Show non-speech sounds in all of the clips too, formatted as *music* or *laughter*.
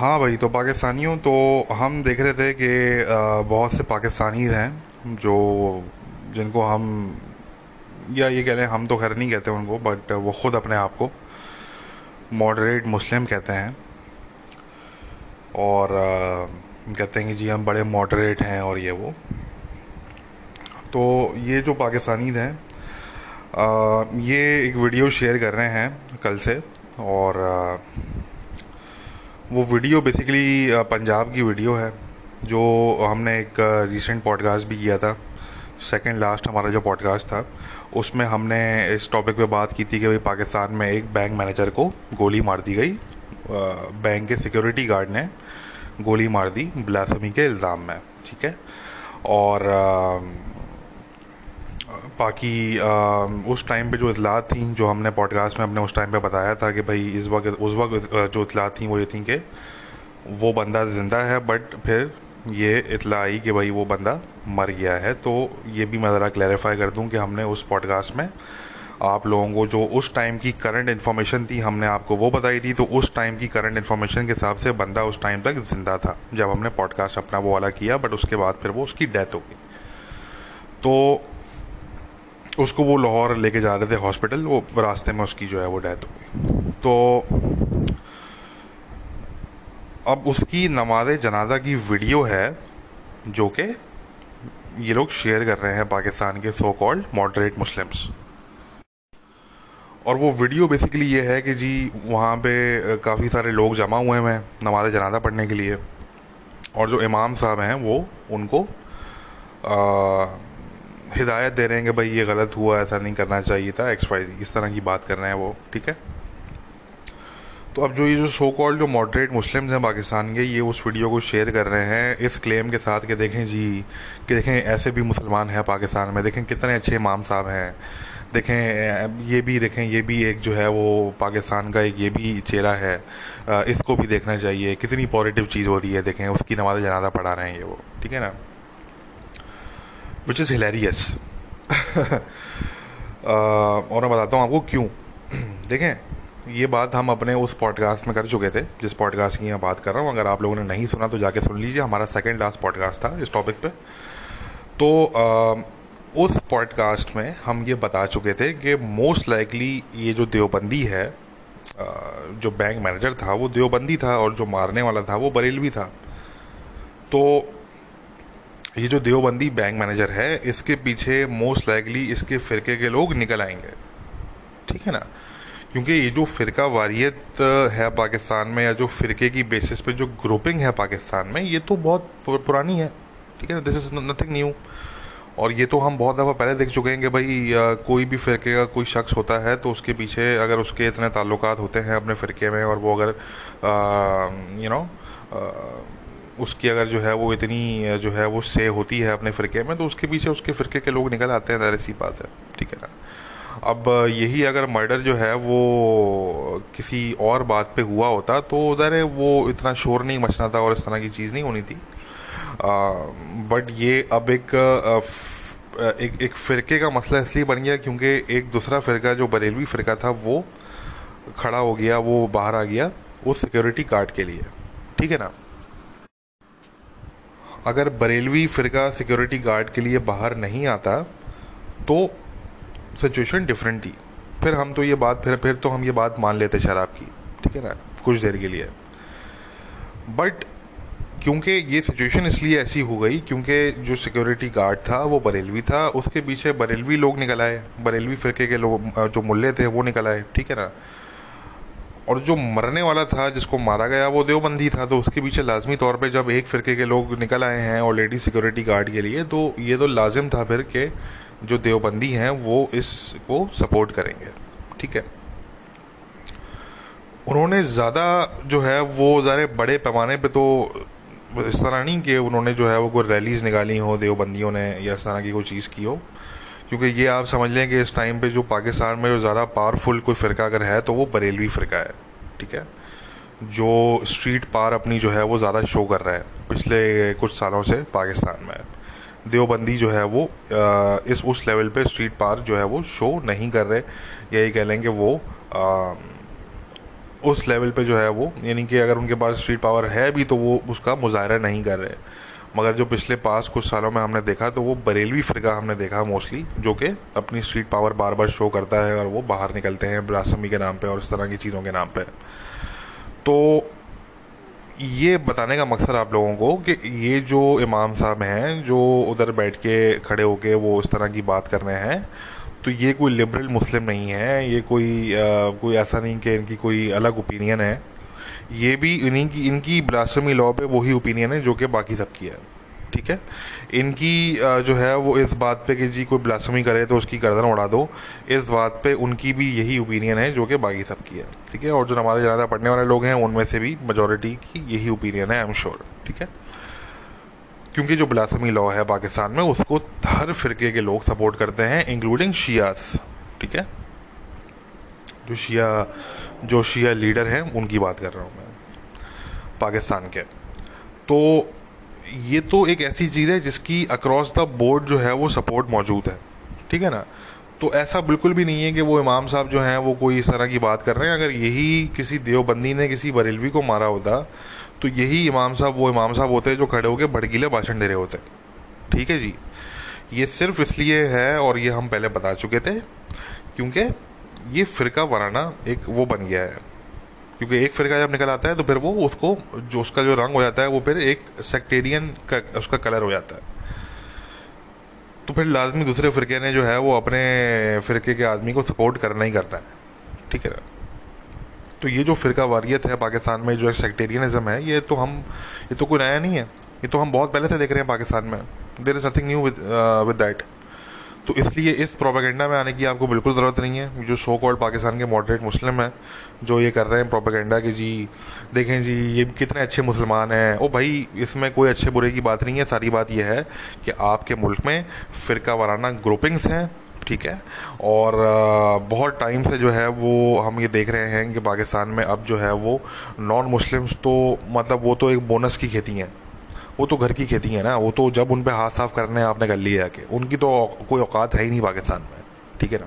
हाँ भाई तो पाकिस्तानियों तो हम देख रहे थे कि बहुत से पाकिस्तानी हैं जो जिनको हम या ये कह लें हम तो खैर नहीं कहते उनको बट वो ख़ुद अपने आप को मॉडरेट मुस्लिम कहते हैं। और अ, कहते हैं कि जी हम बड़े मॉडरेट हैं और ये वो। तो ये जो पाकिस्तानी हैं ये एक वीडियो शेयर कर रहे हैं कल से और अ, वो वीडियो बेसिकली पंजाब की वीडियो है जो हमने एक रिसेंट पॉडकास्ट भी किया था सेकंड लास्ट हमारा जो पॉडकास्ट था उसमें हमने इस टॉपिक पे बात की थी कि भाई पाकिस्तान में एक बैंक मैनेजर को गोली मार दी गई बैंक के सिक्योरिटी गार्ड ने गोली मार दी ब्लासमी के इल्ज़ाम में ठीक है? और अ, बाकी उस टाइम पे जो इतलात थी, जो हमने पॉडकास्ट में हमने उस टाइम पे बताया था कि भाई इस वक्त, उस वक्त जो इतलात थी वो ये थी कि वो बंदा ज़िंदा है बट फिर ये इतला आई कि भाई वो बंदा मर गया है। तो ये भी मैं ज़रा क्लैरिफाई कर दूँ कि हमने उस पॉडकास्ट में आप लोगों को जो उस टाइम की करंट इन्फॉर्मेशन थी, हमने आपको वो बताई थी तो उस टाइम की करंट इन्फॉर्मेशन के हिसाब से बंदा उस टाइम तक ज़िंदा था, जब हमने पॉडकास्ट अपना वो वाला किया बट उसके बाद फिर वो उसकी डेथ हो गई। तो उसको वो लाहौर लेके जा रहे थे हॉस्पिटल, वो रास्ते में उसकी जो है वो डेथ हो गई। तो अब उसकी नमाज़ जनाजा की वीडियो है जो कि ये लोग शेयर कर रहे हैं पाकिस्तान के सो कॉल्ड मॉडरेट मुस्लिम्स और वो वीडियो बेसिकली ये है कि जी वहाँ पे काफ़ी सारे लोग जमा हुए हैं नमाज़ जनाजा पढ़ने के लिए। और जो इमाम साहब हैं वो, उनको हिदायत दे रहे हैं कि भाई ये गलत हुआ, ऐसा नहीं करना चाहिए था एक्स वाई इस तरह की बात कर रहे हैं वो, ठीक है? तो अब जो ये जो सो कॉल्ड जो मॉडरेट मुस्लिम्स हैं पाकिस्तान के, ये उस वीडियो को शेयर कर रहे हैं, इस क्लेम के साथ कि देखें जी, कि देखें ऐसे भी मुसलमान हैं पाकिस्तान में, देखें कितने अच्छे इमाम साहब हैं, देखें, ये भी, देखें, ये भी एक जो है वो पाकिस्तान का एक ये भी चेहरा है इसको भी देखना चाहिए, कितनी पॉजिटिव चीज़ हो रही है, देखें, उसकी नमाज़ जनाजा पढ़ा रहे हैं ये वो, ठीक है ना? विच इज़ हिलेरियस और मैं बताता हूँ आपको क्यों। *clears throat* देखें ये बात हम अपने उस पॉडकास्ट में कर चुके थे जिस पॉडकास्ट की मैं बात कर रहा हूँ। अगर आप लोगों ने नहीं सुना तो जाके सुन लीजिए। हमारा सेकेंड लास्ट पॉडकास्ट था इस टॉपिक पे। तो अ, उस पॉडकास्ट में हम ये बता चुके थे कि मोस्ट लाइकली ये जो देवबंदी है जो बैंक मैनेजर था वो देवबंदी था और जो मारने वाला था वो बरेलवी था। तो ये जो देवबंदी बैंक मैनेजर है, इसके पीछे मोस्ट लाइकली इसके फ़िरके के लोग निकल आएँगे। ठीक है ना? क्योंकि ये जो फ़िरका वारियत है पाकिस्तान में या जो फ़िरके की बेसिस पे जो ग्रुपिंग है पाकिस्तान में, ये तो बहुत पुरानी है। ठीक है ना? दिस इज़ नथिंग न्यू और ये तो हम बहुत दफ़ा पहले देख चुके हैं कि भाई कोई भी फ़िरके का कोई शख्स होता है तो उसके पीछे अगर उसके इतने ताल्लुकात होते हैं अपने फ़िरके में और वो अगर यू नो उसकी अगर जो है वो इतनी जो है वो से होती है अपने फ़िरके में तो उसके पीछे उसके फ़िरके के लोग निकल आते हैं, ज़ाहिर सी बात है। ठीक है ना? अब यही अगर मर्डर जो है वो किसी और बात पे हुआ होता तो उधर वो इतना शोर नहीं मचना था और इस तरह की चीज़ नहीं होनी थी। बट ये अब एक एक एक फ़िरके का मसला इसलिए बन गया क्योंकि एक दूसरा फ़िरका, जो बरेलवी फ़िरका था, वो खड़ा हो गया, वो बाहर आ गया उस सिक्योरिटी गार्ड के लिए। ठीक है ना? अगर बरेलवी फ़िरका सिक्योरिटी गार्ड के लिए बाहर नहीं आता तो सिचुएशन डिफरेंट थी। फिर हम तो ये बात, फिर फिर तो हम ये बात मान लेते शराब की, ठीक है ना, कुछ देर के लिए। बट क्योंकि ये सिचुएशन इसलिए ऐसी हो गई, क्योंकि जो सिक्योरिटी गार्ड था, वो बरेलवी था, उसके पीछे बरेलवी लोग निकल आए, बरेलवी फ़िरके के लोग, जो मुल्ले थे, वो निकल आए, ठीक है ना। और जो मरने वाला था, जिसको मारा गया, वो देवबंदी था। तो उसके पीछे लाजमी तौर पे जब एक फ़िरके के लोग निकल आए हैं ऑलरेडी सिक्योरिटी गार्ड के लिए तो ये तो लाजिम था फिर के जो देवबंदी हैं, वो इसको सपोर्ट करेंगे। ठीक है? उन्होंने ज़्यादा जो है, वो ज़्यादा बड़े पैमाने पे तो इस तरह नहीं कि उन्होंने जो है, वो कोई रैलीज निकाली हो, देवबंदियों ने या इस तरह की कोई चीज़ की हो। क्योंकि ये आप समझ लें कि इस टाइम पे जो पाकिस्तान में जो ज़्यादा पावरफुल कोई फ़िरका अगर है तो वो बरेलवी फ़िरका है ठीक है? जो स्ट्रीट पार अपनी जो है वो ज़्यादा शो कर रहा है पिछले कुछ सालों से पाकिस्तान में। देवबंदी जो है वो इस उस लेवल पे स्ट्रीट पार जो है वो शो नहीं कर रहे। यही कह लें कि वो अ, उस लेवल पे जो है वो यानी कि अगर उनके पास स्ट्रीट पावर है भी तो वो उसका मुजाहरा नहीं कर रहे। मगर जो पिछले पास कुछ सालों में हमने देखा तो वो बरेलवी फ़िरका हमने देखा मोस्टली जो कि अपनी स्ट्रीट पावर बार बार शो करता है और वो बाहर निकलते हैं ब्लासमी के नाम पे और इस तरह की चीज़ों के नाम पे। तो ये बताने का मकसद आप लोगों को कि ये जो इमाम साहब हैं जो उधर बैठ के खड़े होके वो इस तरह की बात कर रहे हैं तो ये कोई लिबरल मुस्लिम नहीं है ये कोई आ, कोई ऐसा नहीं कि इनकी कोई अलग ओपिनियन है। ये भी इन्हीं की, इनकी ब्लासमी लॉ पे वही ओपिनियन है जो कि बाकी सबकी है। ठीक है? इनकी जो है वो इस बात पे कि जी कोई ब्लासमी करे तो उसकी गर्दन उड़ा दो। इस बात पे उनकी भी यही ओपिनियन है जो कि बाकी सबकी है। ठीक है? और जो नमाज़ ज़्यादा पढ़ने वाले लोग हैं, उनमें से भी मेजोरिटी की यही ओपिनियन है आई एम श्योर ठीक है? क्योंकि जो ब्लासमी लॉ है पाकिस्तान में, उसको हर फिरके के लोग सपोर्ट करते हैं इंक्लूडिंग शियास ठीक है? जो शिया जो शिया लीडर हैं, उनकी बात कर रहा हूँ मैं, पाकिस्तान के। तो ये तो एक ऐसी चीज़ है जिसकी अक्रॉस द बोर्ड जो है वो सपोर्ट मौजूद है, ठीक है ना? तो ऐसा बिल्कुल भी नहीं है कि वो इमाम साहब जो हैं, वो कोई इस तरह की बात कर रहे हैं। अगर यही किसी देवबंदी ने, किसी बरेलवी को मारा होता तो यही इमाम साहब, वो इमाम साहब होते जो खड़े होकर भड़कीले भाषण दे रहे होते, ठीक है जी? ये सिर्फ़ इसलिए है और ये हम पहले बता चुके थे, क्योंकि ये फ़िरका वराना एक वो बन गया है। क्योंकि एक फ़िरका जब निकल आता है तो फिर वो उसको, जो उसका जो रंग हो जाता है, वो फिर एक सेक्टेरियन का, उसका कलर हो जाता है। तो फिर लाजमी दूसरे फ़िरके ने जो है, वो अपने फ़िरके के आदमी को सपोर्ट करना ही करना है। ठीक है तो ये जो फ़िरका वारियत है पाकिस्तान में, जो एक सेक्टेरियनिज़म है, ये तो हम, ये तो कोई नया नहीं है। ये तो हम बहुत पहले से देख रहे हैं पाकिस्तान में। There is nothing new with that तो इसलिए इस प्रोपागेंडा में आने की आपको बिल्कुल ज़रूरत नहीं है। जो सो कॉल्ड पाकिस्तान के मॉडरेट मुस्लिम हैं, जो ये कर रहे हैं प्रोपागेंडा कि, जी, देखें जी, ये कितने अच्छे मुसलमान हैं। ओ भाई, इसमें कोई अच्छे बुरे की बात नहीं है। सारी बात यह है कि आपके मुल्क में फ़िरका वाराना ग्रुपिंग्स हैं, ठीक है? और बहुत टाइम से जो है वो हम ये देख रहे हैं कि पाकिस्तान में अब जो है वो नॉन मुस्लिम्स तो मतलब वो तो एक बोनस की खेती हैं। वो तो घर की खेती है ना वो तो जब उन पर हाथ साफ़ करने आपने कर लिया कि उनकी तो कोई औकात है ही नहीं पाकिस्तान में ठीक है ना?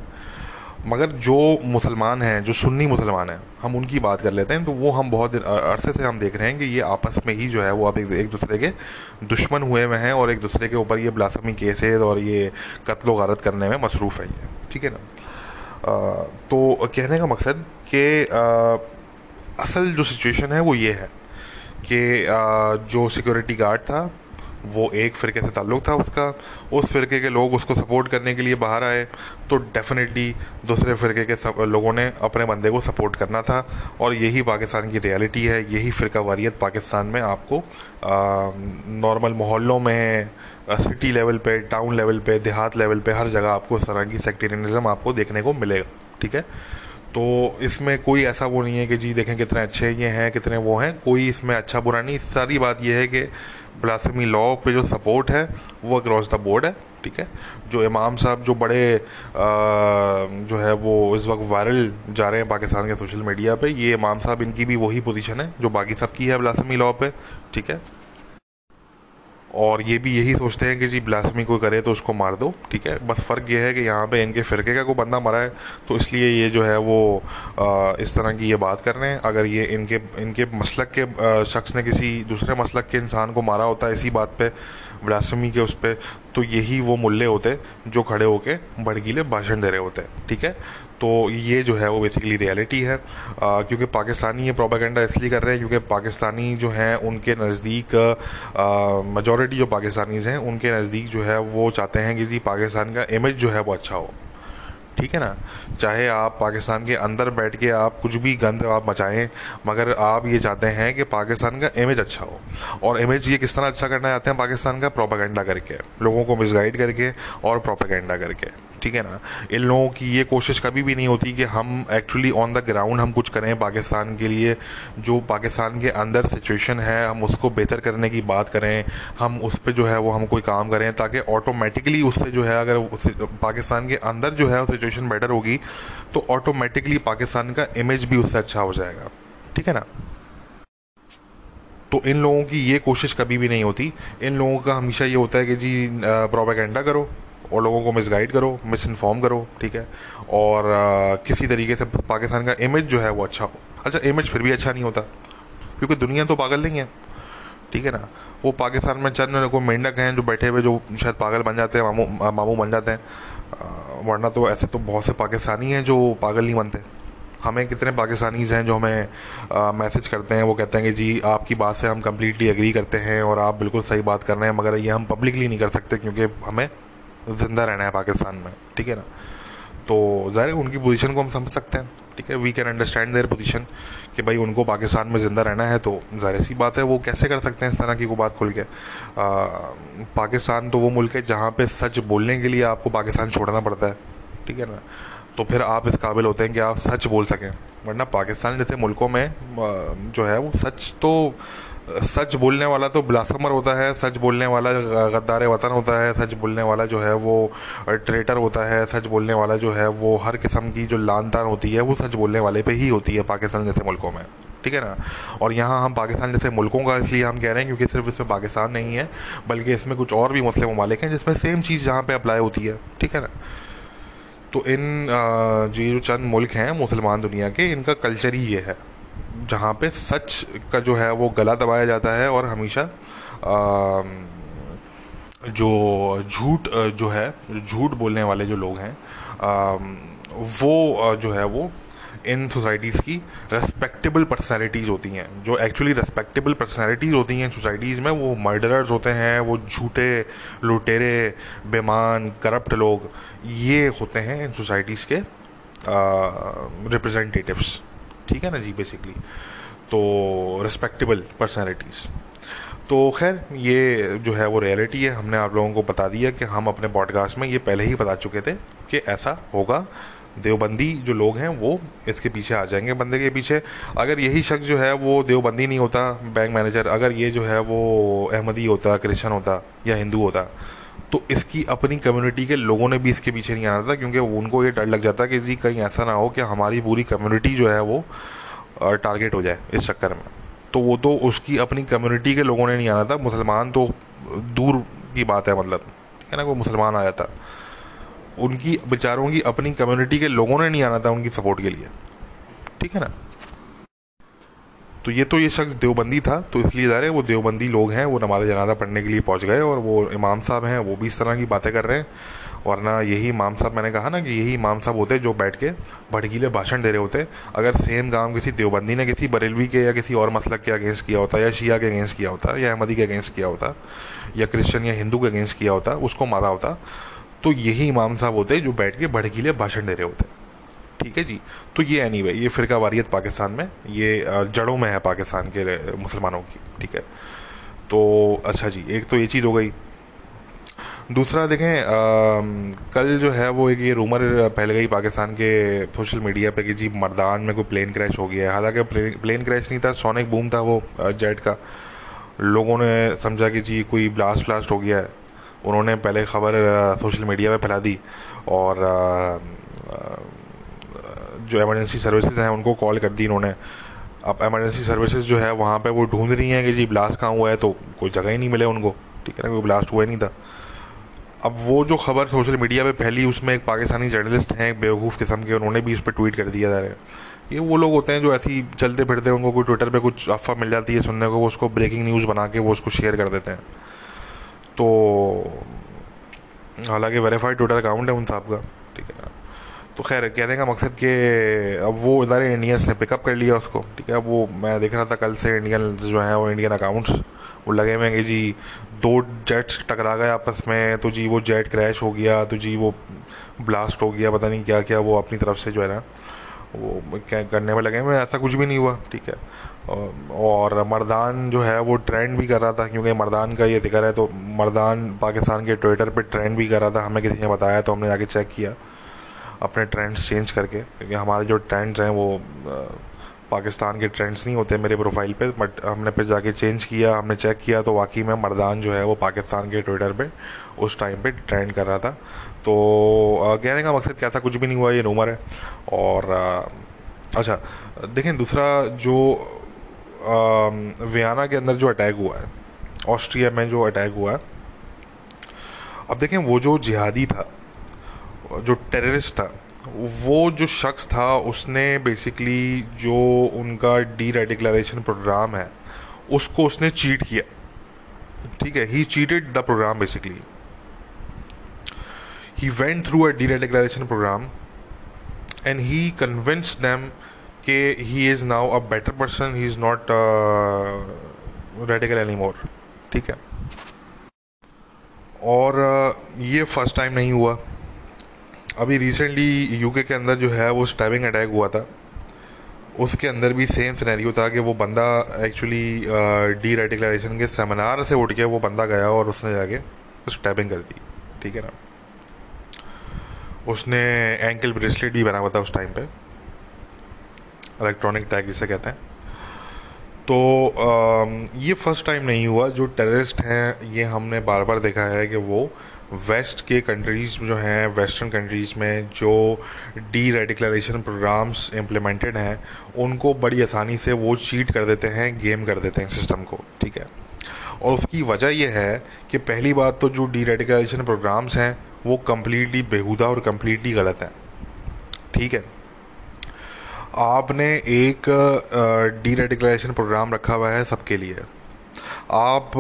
मगर जो मुसलमान हैं जो सुन्नी मुसलमान हैं हम उनकी बात कर लेते हैं तो वो हम बहुत अरसे से हम देख रहे हैं कि ये आपस में ही जो है वो अब एक, एक दूसरे के दुश्मन हुए हुए हैं और एक दूसरे के ऊपर ये ब्लासमी केसेज और ये कत्ल गारत करने में मसरूफ़ है ये ठीक है ना? आ, तो कहने का मकसद कि असल जो सिचुएशन है वो ये है कि जो सिक्योरिटी गार्ड था, वो एक फ़िरके से ताल्लुक़ था उसका। उस फ़िरके के लोग उसको सपोर्ट करने के लिए बाहर आए तो डेफिनेटली दूसरे फ़िरके के सब लोगों ने अपने बंदे को सपोर्ट करना था। और यही पाकिस्तान की रियलिटी है, यही फ़िरका वारियत पाकिस्तान में आपको नॉर्मल मोहल्लों में सिटी लेवल पे टाउन लेवल पे, देहात लेवल पे, हर जगह आपको इस तरह की सेक्टेरियनिज़म आपको देखने को मिलेगा, ठीक है? तो इसमें कोई ऐसा वो नहीं है कि जी देखें कितने अच्छे ये हैं कितने वो हैं। कोई इसमें अच्छा बुरा नहीं। सारी बात यह है कि ब्लासमी लॉ पे जो सपोर्ट है वो अक्रॉस द बोर्ड है ठीक है? जो इमाम साहब जो बड़े आ, जो है वो इस वक्त वायरल जा रहे हैं पाकिस्तान के सोशल मीडिया पे ये इमाम साहब इनकी भी वही पोजीशन है जो बाकी सब की है ब्लासमी लॉ पे ठीक है? और ये भी यही सोचते हैं कि जी ब्लासमी कोई करे तो उसको मार दो, ठीक है? बस फ़र्क ये है कि यहाँ पे इनके फ़िरके का कोई बंदा मरा है तो इसलिए ये जो है वो इस तरह की ये बात कर रहे हैं। अगर ये इनके इनके मसलक के शख्स ने किसी दूसरे मसलक के इंसान को मारा होता है इसी बात पे ब्लासमी के उस पर तो यही वो मुल्ले होते जो खड़े होके भड़कीले भाषण दे रहे होते, ठीक है? तो ये जो है वो बेसिकली रियलिटी है। क्योंकि पाकिस्तानी ये प्रोपागेंडा इसलिए कर रहे हैं क्योंकि पाकिस्तानी जो हैं, उनके नज़दीक मेजॉरिटी जो पाकिस्तानीज़ हैं, उनके नज़दीक जो है वो चाहते हैं कि जी पाकिस्तान का इमेज जो है वो अच्छा हो। ठीक है ना? चाहे आप पाकिस्तान के अंदर बैठ के आप कुछ भी गंद आप मचाएँ, मगर आप ये चाहते हैं कि पाकिस्तान का इमेज अच्छा हो। और इमेज ये किस तरह अच्छा करना चाहते हैं? पाकिस्तान का प्रोपागेंडा करके, लोगों को मिसगाइड करके और प्रोपागेंडा करके। ठीक है ना? इन लोगों की ये कोशिश कभी भी नहीं होती कि हम एक्चुअली ऑन द ग्राउंड हम कुछ करें पाकिस्तान के लिए। जो पाकिस्तान के अंदर सिचुएशन है, हम उसको बेहतर करने की बात करें। हम उस पर जो है वो हम कोई काम करें ताकि ऑटोमेटिकली उससे जो है अगर पाकिस्तान के अंदर जो है सिचुएशन बेटर होगी तो ऑटोमेटिकली पाकिस्तान का इमेज भी उससे अच्छा हो जाएगा। ठीक है ना? तो इन लोगों की ये कोशिश कभी भी नहीं होती। इन लोगों का हमेशा ये होता है कि जी प्रोपेगेंडा करो। और लोगों को मिसगाइड करो मिस इन्फॉर्म करो ठीक है? और आ, किसी तरीके से पाकिस्तान का इमेज जो है वो अच्छा हो। अच्छा इमेज फिर भी अच्छा नहीं होता क्योंकि दुनिया तो पागल नहीं है ठीक है ना? वो पाकिस्तान में चंद को मेंढक हैं जो बैठे हुए जो शायद पागल बन जाते हैं मामू मामू बन जाते हैं। वरना तो ऐसे तो बहुत से पाकिस्तानी हैं जो पागल नहीं बनते। हमें कितने पाकिस्तानीज़ हैं जो हमें मैसेज करते हैं वो कहते हैं कि जी आपकी बात से हम कम्प्लीटली एग्री करते हैं और आप बिल्कुल सही बात कर रहे हैं मगर ये हम पब्लिकली नहीं कर सकते क्योंकि हमें ज़िंदा रहना है पाकिस्तान में ठीक है ना? तो ज़ाहिर उनकी पोजीशन को हम समझ सकते हैं ठीक है? We can understand their position कि भाई उनको पाकिस्तान में ज़िंदा रहना है तो ज़ाहिर सी बात है वो कैसे कर सकते हैं इस तरह की को बात खुल के? आ, पाकिस्तान तो वो मुल्क है जहाँ पे सच बोलने के लिए आपको पाकिस्तान छोड़ना पड़ता है ठीक है ना? तो फिर आप इस काबिल होते हैं कि आप सच बोल सकें वरना पाकिस्तान जैसे मुल्कों में जो है वो सच तो सच बोलने वाला तो ब्लासमर होता है, सच बोलने वाला गद्दार वतन होता है, सच बोलने वाला जो है वो ट्रेटर होता है, सच बोलने वाला जो है वो हर किस्म की जो लान तान होती है, वो सच बोलने वाले पे ही होती है पाकिस्तान जैसे मुल्कों में। ठीक है ना? और यहाँ हम पाकिस्तान जैसे मुल्कों का इसलिए हम कह रहे हैं क्योंकि सिर्फ़ इसमें पाकिस्तान नहीं है, बल्कि इसमें कुछ और भी मुस्लिम ममालिक हैं जिसमें सेम चीज़ जहाँ पर अप्लाई होती है। ठीक है ना? तो इन जो जो चंद मुल्क हैं मुसलमान दुनिया के, इनका कल्चर ही ये है। जहाँ पे सच का जो है वो गला दबाया जाता है और हमेशा जो झूठ जो है, झूठ बोलने वाले जो लोग हैं वो जो है वो इन सोसाइटीज़ की रेस्पेक्टेबल पर्सनैलिटीज़ होती हैं। जो एक्चुअली रेस्पेक्टेबल पर्सनैलिटीज़ होती हैं सोसाइटीज़ में, वो मर्डरर्स होते हैं, वो झूठे, लुटेरे, बेमान करप्ट लोग, ये होते हैं इन सोसाइटीज़ के रिप्रेजेंटेटिव्स ठीक है ना जी बेसिकली तो रिस्पेक्टेबल पर्सनैलिटीज़ तो खैर, ये जो है वो रियलिटी है, हमने आप लोगों को बता दिया कि हम अपने पॉडकास्ट में ये पहले ही बता चुके थे कि ऐसा होगा, देवबंदी जो लोग हैं वो इसके पीछे आ जाएँगे बंदे के पीछे। अगर यही शख्स जो है वो देवबंदी नहीं होता बैंक मैनेजर अगर ये जो है वो अहमदी होता क्रिश्चन होता या हिंदू होता तो इसकी अपनी कम्युनिटी के लोगों ने भी इसके पीछे नहीं आना था, क्योंकि उनको ये डर लग जाता कि जी कहीं ऐसा ना हो कि हमारी पूरी कम्युनिटी जो है वो टारगेट हो जाए इस चक्कर में। तो वो तो उसकी अपनी कम्युनिटी के लोगों ने नहीं आना था, मुसलमान तो दूर की बात है मतलब है ना कोई मुसलमान आया था। उनकी, बेचारों की अपनी कम्युनिटी के लोगों ने नहीं आना था उनकी सपोर्ट के लिए। ठीक है ना? तो ये तो ये शख्स देवबंदी था तो इसलिए ज़ाहिर है, वो देवबंदी लोग हैं, वो नमाज़ जनाजा पढ़ने के लिए पहुँच गए और वो इमाम साहब हैं, वो भी इस तरह की बातें कर रहे हैं। वरना यही इमाम साहब, मैंने कहा ना कि यही इमाम साहब होते जो बैठ के भड़कीले भाषण दे रहे होते। अगर सेम काम किसी देवबंदी ने किसी बरेलवी के या किसी और मसलक के अगेंस्ट किया होता, या शिया के अगेंस्ट किया होता, या अहमदी के अगेंस्ट किया होता, या क्रिश्चियन या हिंदू के अगेंस्ट किया होता, उसको मारा होता तो यही इमाम साहब होते जो बैठ के भड़कीले भाषण दे रहे होते। ठीक है जी। तो ये एनी anyway, ये फ़िरका वारियत पाकिस्तान में ये जड़ों में है पाकिस्तान के मुसलमानों की ठीक है। तो अच्छा जी एक तो ये चीज़ हो गई। दूसरा देखें आ, कल जो है वो एक ये रूमर फैल गई पाकिस्तान के सोशल मीडिया पे कि जी मर्दान में कोई प्लेन क्रैश हो गया है। हालाँकि प्लेन क्रैश नहीं था सोनिक बूम था वो जेट का। लोगों ने समझा कि जी कोई ब्लास्ट ब्लास्ट हो गया है। उन्होंने पहले खबर सोशल मीडिया पे फैला दी और जो एमरजेंसी सर्विसेज़ हैं, उनको कॉल कर दी इन्होंने। अब एमरजेंसी सर्विसेज़ जो है, वहाँ पे वो ढूंढ रही हैं कि जी ब्लास्ट कहाँ हुआ है तो कोई जगह ही नहीं मिले उनको। ठीक है ना, कोई ब्लास्ट हुआ ही नहीं था। अब वो जो खबर सोशल मीडिया पे पहली उसमें एक पाकिस्तानी जर्नलिस्ट हैं, एक बेवकूफ़ किस्म के, उन्होंने भी उस पर ट्वीट कर दिया जा रहा है ये वो लोग होते हैं जो ऐसे ही चलते फिरते हैं, उनको कोई ट्विटर पे कुछ अफवाह मिल जाती है सुनने को, वो उसको ब्रेकिंग न्यूज़ बना के वो उसको शेयर कर देते हैं। तो हालाँकि वेरीफाइड ट्विटर अकाउंट है उन साहब का। ठीक है तो खैर कहने का मकसद कि, अब वो इधर इंडियंस ने पिकअप कर लिया उसको, ठीक है? अब वो, मैं देख रहा था कल से इंडियन जो है, वो इंडियन अकाउंट्स वो लगे हुए कि जी, दो जेट्स टकरा गए आपस में तो जी वो जेट क्रैश हो गया तो जी वो ब्लास्ट हो गया, पता नहीं क्या क्या वो अपनी तरफ़ से जो है ना, वो क्या करने में लगे हुए ऐसा कुछ भी नहीं हुआ, ठीक है? और मर्दान जो है, वो ट्रेंड भी कर रहा था, क्योंकि मर्दान का ये ज़िक्र है तो मर्दान पाकिस्तान के ट्विटर पे ट्रेंड भी कर रहा था, हमें किसी ने बताया तो हमने जाके चेक किया। अपने ट्रेंड्स चेंज करके, क्योंकि हमारे जो ट्रेंड्स हैं वो पाकिस्तान के ट्रेंड्स नहीं होते मेरे प्रोफ़ाइल पे बट हमने फिर जाके चेंज किया, हमने चेक किया तो वाकई में मर्दान जो है वो पाकिस्तान के ट्विटर पे उस टाइम पे ट्रेंड कर रहा था। तो कहने का मकसद क्या था? कुछ भी नहीं हुआ, ये रूमर है। और अच्छा देखें, दूसरा जो वियाना के अंदर जो अटैक हुआ है ऑस्ट्रिया में जो अटैक हुआ है, अब देखें, वो जो जिहादी था जो टेररिस्ट था वो जो शख्स था उसने बेसिकली जो उनका डी रेडिकलाइजेशन प्रोग्राम है उसको उसने चीट किया। ठीक है? He cheated the programme basically he went through a deradicalisation programme and he convince them कि he is now a better person he is not radical any more ठीक है? और uh, ये फ़र्स्ट टाइम नहीं हुआ। अभी रिसेंटली यूके के अंदर जो है वो स्टैबिंग अटैक हुआ था। उसके अंदर भी सेम सिनेरियो था कि वो बंदा एक्चुअली डी रेडिकलाइजेशन के सेमिनार से उठ के वो बंदा गया और उसने जाके स्टैबिंग कर दी। ठीक है ना? उसने एंकल ब्रेसलेट भी बना हुआ था उस टाइम पे। इलेक्ट्रॉनिक टैग जिसे कहते हैं। तो आ, ये फ़र्स्ट टाइम नहीं हुआ। जो टेररिस्ट हैं ये हमने बार बार देखा है कि वो वेस्ट के कंट्रीज़ जो हैं, वेस्टर्न कंट्रीज़ में जो डी रेडिकलाइजेशन प्रोग्राम्स इम्प्लीमेंटेड हैं, उनको बड़ी आसानी से वो चीट कर देते हैं गेम कर देते हैं सिस्टम को, ठीक है? और उसकी वजह यह है कि पहली बात तो जो डी रेडिकलाइजेशन प्रोग्राम्स हैं, वो कम्प्लीटली बेहुदा और कम्प्लीटली गलत हैं, ठीक है? आपने एक डी रेडिकलाइजेशन प्रोग्राम रखा हुआ है सबके लिए। आप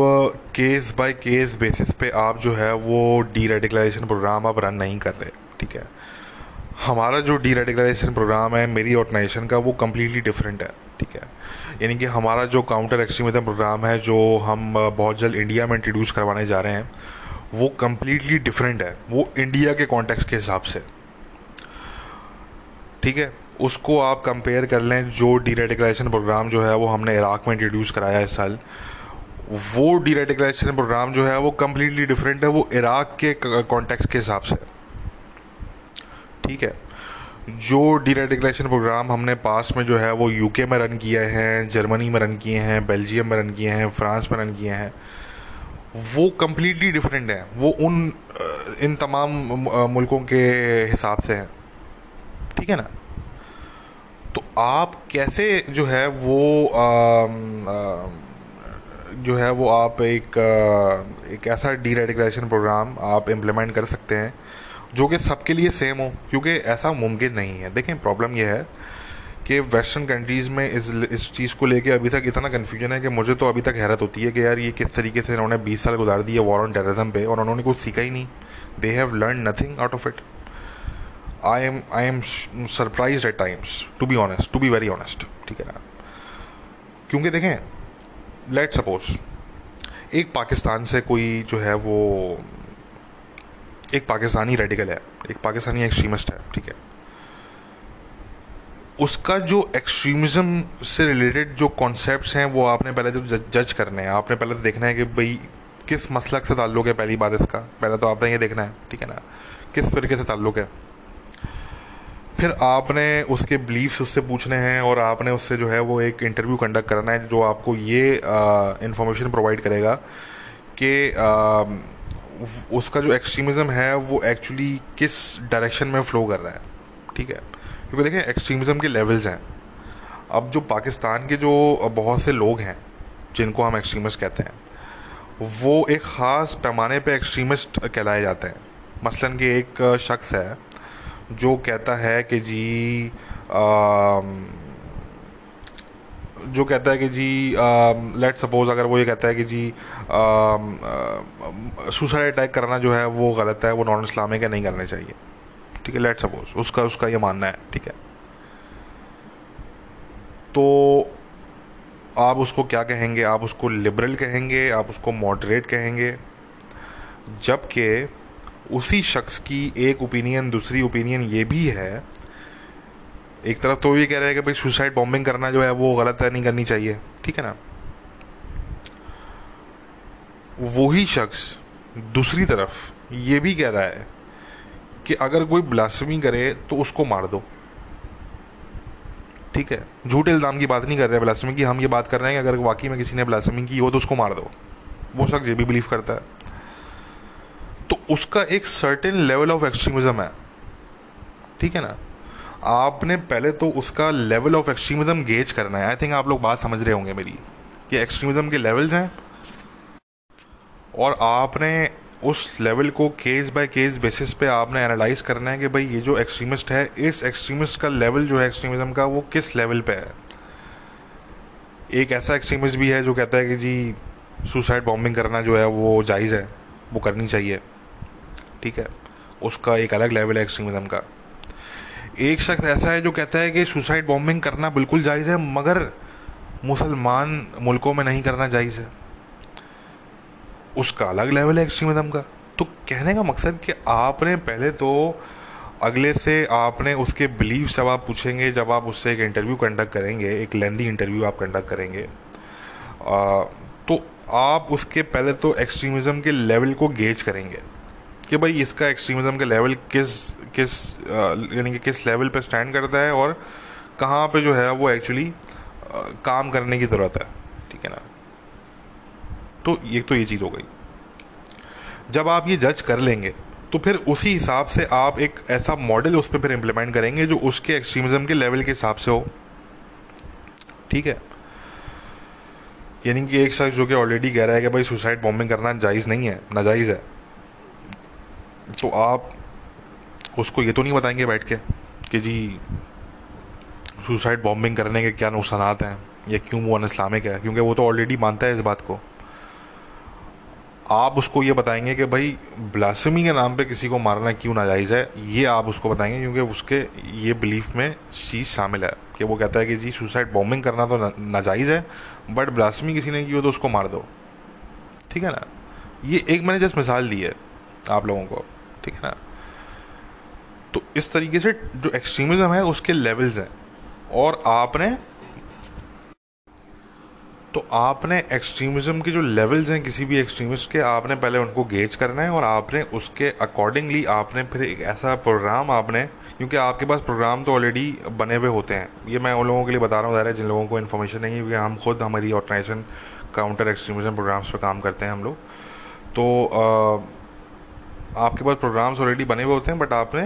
केस बाय केस बेसिस पे आप जो है वो डी रेडिकलाइजेशन प्रोग्राम आप रन नहीं कर रहे, ठीक है? हमारा जो डी रेडिकलाइजेशन प्रोग्राम है, मेरी ऑर्गेनाइजेशन का वो कम्प्लीटली डिफरेंट है, ठीक है? यानी कि हमारा जो काउंटर एक्सट्रीमिज्म प्रोग्राम है, जो हम बहुत जल्द इंडिया में इंट्रोड्यूस करवाने जा रहे हैं, वो कम्प्लीटली डिफरेंट है, वो इंडिया के कॉन्टेक्स्ट के हिसाब से। ठीक है? उसको आप कंपेयर कर लें, जो डी रेडिकलाइजेशन प्रोग्राम जो है वो हमने इराक में इंट्रोड्यूस कराया इस साल वो डी रेडिकलाइजेशन प्रोग्राम जो है वो कम्प्लीटली डिफरेंट है वो इराक के कॉन्टेक्स्ट के हिसाब से। ठीक है? जो डी रेडिकलाइजेशन प्रोग्राम हमने पास में जो है वो यूके में रन किए हैं जर्मनी में रन किए हैं बेल्जियम में रन किए हैं फ्रांस में रन किए हैं। वो कम्प्लीटली डिफरेंट है। वो उन इन तमाम मुल्कों के हिसाब से हैं। ठीक है ना? तो आप कैसे जो है वो आ, आ, जो है वो आप एक एक ऐसा डी रेडिकलाइजेशन प्रोग्राम आप इम्प्लीमेंट कर सकते हैं, जो कि सबके लिए सेम हो, क्योंकि ऐसा मुमकिन नहीं है। देखें प्रॉब्लम यह है कि वेस्टर्न कंट्रीज़ में इस इस चीज़ को लेके अभी तक इतना कन्फ्यूज़न है कि मुझे तो अभी तक हैरत होती है कि यार ये किस तरीके से इन्होंने 20 साल गुजार दिए वॉर ऑन टेररिज्म पे, और उन्होंने कुछ सीखा ही नहीं। They have learn nothing out of it I am I am surprise at times to be honest to be very honest ठीक है ना? क्योंकि देखें लेट सपोज़ एक पाकिस्तान से कोई जो है वो, एक पाकिस्तानी रेडिकल है, एक पाकिस्तानी एक्सट्रीमिस्ट है, ठीक है। उसका जो एक्सट्रीमिज्म से रिलेटेड जो कॉन्सेप्ट्स हैं, वो आपने पहले तो जज करने हैं। आपने पहले तो देखना है कि भाई किस मसलक से ताल्लुक़ है पहली बात इसका। पहले तो आपने ये देखना है, ठीक है ना। किस तरीके से ताल्लुक़ है। फिर आपने उसके बिलीव्स उससे पूछने हैं और आपने उससे जो है वो एक इंटरव्यू कंडक्ट करना है जो आपको ये इंफॉर्मेशन प्रोवाइड करेगा कि उसका जो एक्सट्रीमिज़म है वो एक्चुअली किस डायरेक्शन में फ़्लो कर रहा है। ठीक है? क्योंकि देखें एक्सट्रीमिज़म के लेवल्स हैं। अब जो पाकिस्तान के जो बहुत से लोग हैं, जिनको हम एक्सट्रीमिस्ट कहते हैं, वो एक ख़ास पैमाने पे एक्सट्रीमिस्ट कहलाए जाते हैं। मसलन कि एक शख्स है जो कहता है कि जी आ, जो कहता है कि जी लेट सपोज़ अगर वो ये कहता है कि जी सुसाइड अटैक करना जो है वो गलत है वो नॉन इस्लामिक है नहीं करने चाहिए। ठीक है लेट सपोज़ उसका उसका ये मानना है ठीक है। तो आप उसको क्या कहेंगे? आप उसको लिबरल कहेंगे आप उसको मॉडरेट कहेंगे जबकि उसी शख्स की एक ओपिनियन दूसरी ओपिनियन ये भी है। एक तरफ़ तो ये कह रहे हैं कि भाई सुसाइड बॉम्बिंग करना जो है वो गलत है, नहीं करनी चाहिए। ठीक है ना? वही शख्स दूसरी तरफ़ ये भी कह रहा है कि अगर कोई ब्लासमी करे तो उसको मार दो। ठीक है? झूठे इल्ज़ाम की बात नहीं कर रहे ब्लासमी की, हम ये बात कर रहे हैं कि अगर वाकई में किसी ने ब्लासमी की हो तो उसको मार दो। वो शख्स ये भी बिलीव करता है। तो उसका एक सर्टेन लेवल ऑफ़ एक्सट्रीमिज्म है। ठीक है ना? आपने पहले तो उसका लेवल ऑफ़ एक्सट्रीमिज्म गेज करना है। आई थिंक आप लोग बात समझ रहे होंगे मेरी कि एक्सट्रीमिज्म के लेवल्स हैं और आपने उस लेवल को केस बाय केस बेसिस पे आपने एनालाइज करना है कि भाई ये जो एक्सट्रीमिस्ट है, इस एक्सट्रीमिस्ट का लेवल जो है एक्सट्रीमिज्म का, वो किस लेवल पे है? एक ऐसा एक्सट्रीमिस्ट भी है जो कहता है कि जी सुसाइड बॉम्बिंग करना जो है, वो जायज़ है, वो करनी चाहिए। ठीक है उसका एक अलग लेवल है एक्सट्रीमिज्म का। एक शख्स ऐसा है जो कहता है कि सुसाइड बॉम्बिंग करना बिल्कुल जायज़ है मगर मुसलमान मुल्कों में नहीं करना जायज़ है। उसका अलग लेवल है एक्सट्रीमिज्म का। तो कहने का मकसद कि आपने पहले तो अगले से आपने उसके बिलीव जब आप पूछेंगे जब आप उससे एक इंटरव्यू कंडक्ट करेंगे एक लेंदी इंटरव्यू आप कंडक्ट करेंगे आ, तो आप उसके पहले तो एक्सट्रीमिज़म के लेवल को गेज करेंगे। कि भाई इसका एक्सट्रीमिज़म का लेवल किस किस यानी कि किस लेवल पे स्टैंड करता है और कहाँ पे जो है वो एक्चुअली काम करने की ज़रूरत है, ठीक है ना? तो ये तो ये चीज़ हो गई। जब आप ये जज कर लेंगे तो फिर उसी हिसाब से आप एक ऐसा मॉडल उस पर फिर इम्प्लीमेंट करेंगे जो उसके एक्सट्रीमिज्म के लेवल के हिसाब से हो। ठीक है? यानी कि एक शख्स जो कि ऑलरेडी कह रहा है कि भाई सुसाइड बॉम्बिंग करना जायज़ नहीं है, नाजायज़ है। तो आप उसको ये तो नहीं बताएँगे बैठ के कि जी सुसाइड बॉम्बिंग करने के क्या नुकसान हैं? या क्यों वो अन इस्लामिक है? क्योंकि वो तो ऑलरेडी मानता है इस बात को। आप उसको ये बताएँगे कि भाई ब्लासमी के नाम पे किसी को मारना क्यों नाजायज़ है? ये आप उसको बताएँगे क्योंकि उसके ये बिलीफ में चीज़ शामिल है कि वो कहता है कि जी सुसाइड बॉम्बिंग करना तो नाजायज़ है बट ब्लासमी किसी ने की हो तो उसको मार दो। ठीक है ना? ये एक मैंने जस्ट मिसाल दी है आप लोगों को। ठीक है ना? तो इस तरीके से जो एक्सट्रीमिज़म है, उसके लेवल्स हैं। और आपने तो आपने एक्सट्रीमिज़म के जो लेवल्स हैं, किसी भी एक्सट्रीमिस्ट के, आपने पहले उनको गेज करना है और आपने उसके अकॉर्डिंगली आपने फिर एक ऐसा प्रोग्राम आपने, क्योंकि आपके पास प्रोग्राम तो ऑलरेडी बने हुए होते हैं। ये मैं उन लोगों के लिए बता रहा हूँ ज़रा जिन लोगों को इन्फॉर्मेशन नहीं है, क्योंकि हम खुद, हमारी ऑर्गेनाइजेशन काउंटर एक्सट्रीमिज़म प्रोग्राम्स पर काम करते हैं हम लोग। तो आपके पास प्रोग्राम्स ऑलरेडी बने हुए होते हैं बट आपने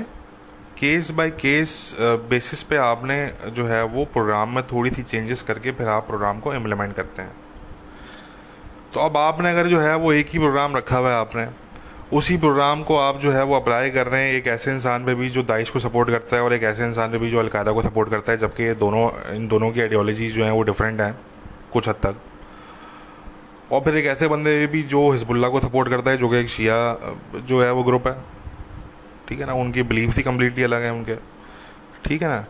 केस बाय केस बेसिस पे आपने जो है वो प्रोग्राम में थोड़ी सी चेंजेस करके फिर आप प्रोग्राम को इम्प्लीमेंट करते हैं। तो अब आपने अगर जो है वो एक ही प्रोग्राम रखा हुआ है आपने, उसी प्रोग्राम को आप जो है वो अप्लाई कर रहे हैं, एक ऐसे इंसान पे भी जो दाइश को सपोर्ट करता है और एक ऐसे इंसान पे भी जो अलकायदा को सपोर्ट करता है, जबकि ये दोनों, इन दोनों की आइडियोलॉजी जो हैं वो डिफरेंट हैं, कुछ हद तक। और फिर एक ऐसे बंदे भी जो हिजबुल्ला को सपोर्ट करता है जो कि एक शिया जो है वो ग्रुप है। ठीक है ना? उनकी बिलीव ही कम्प्लीटली अलग है उनके। ठीक है ना?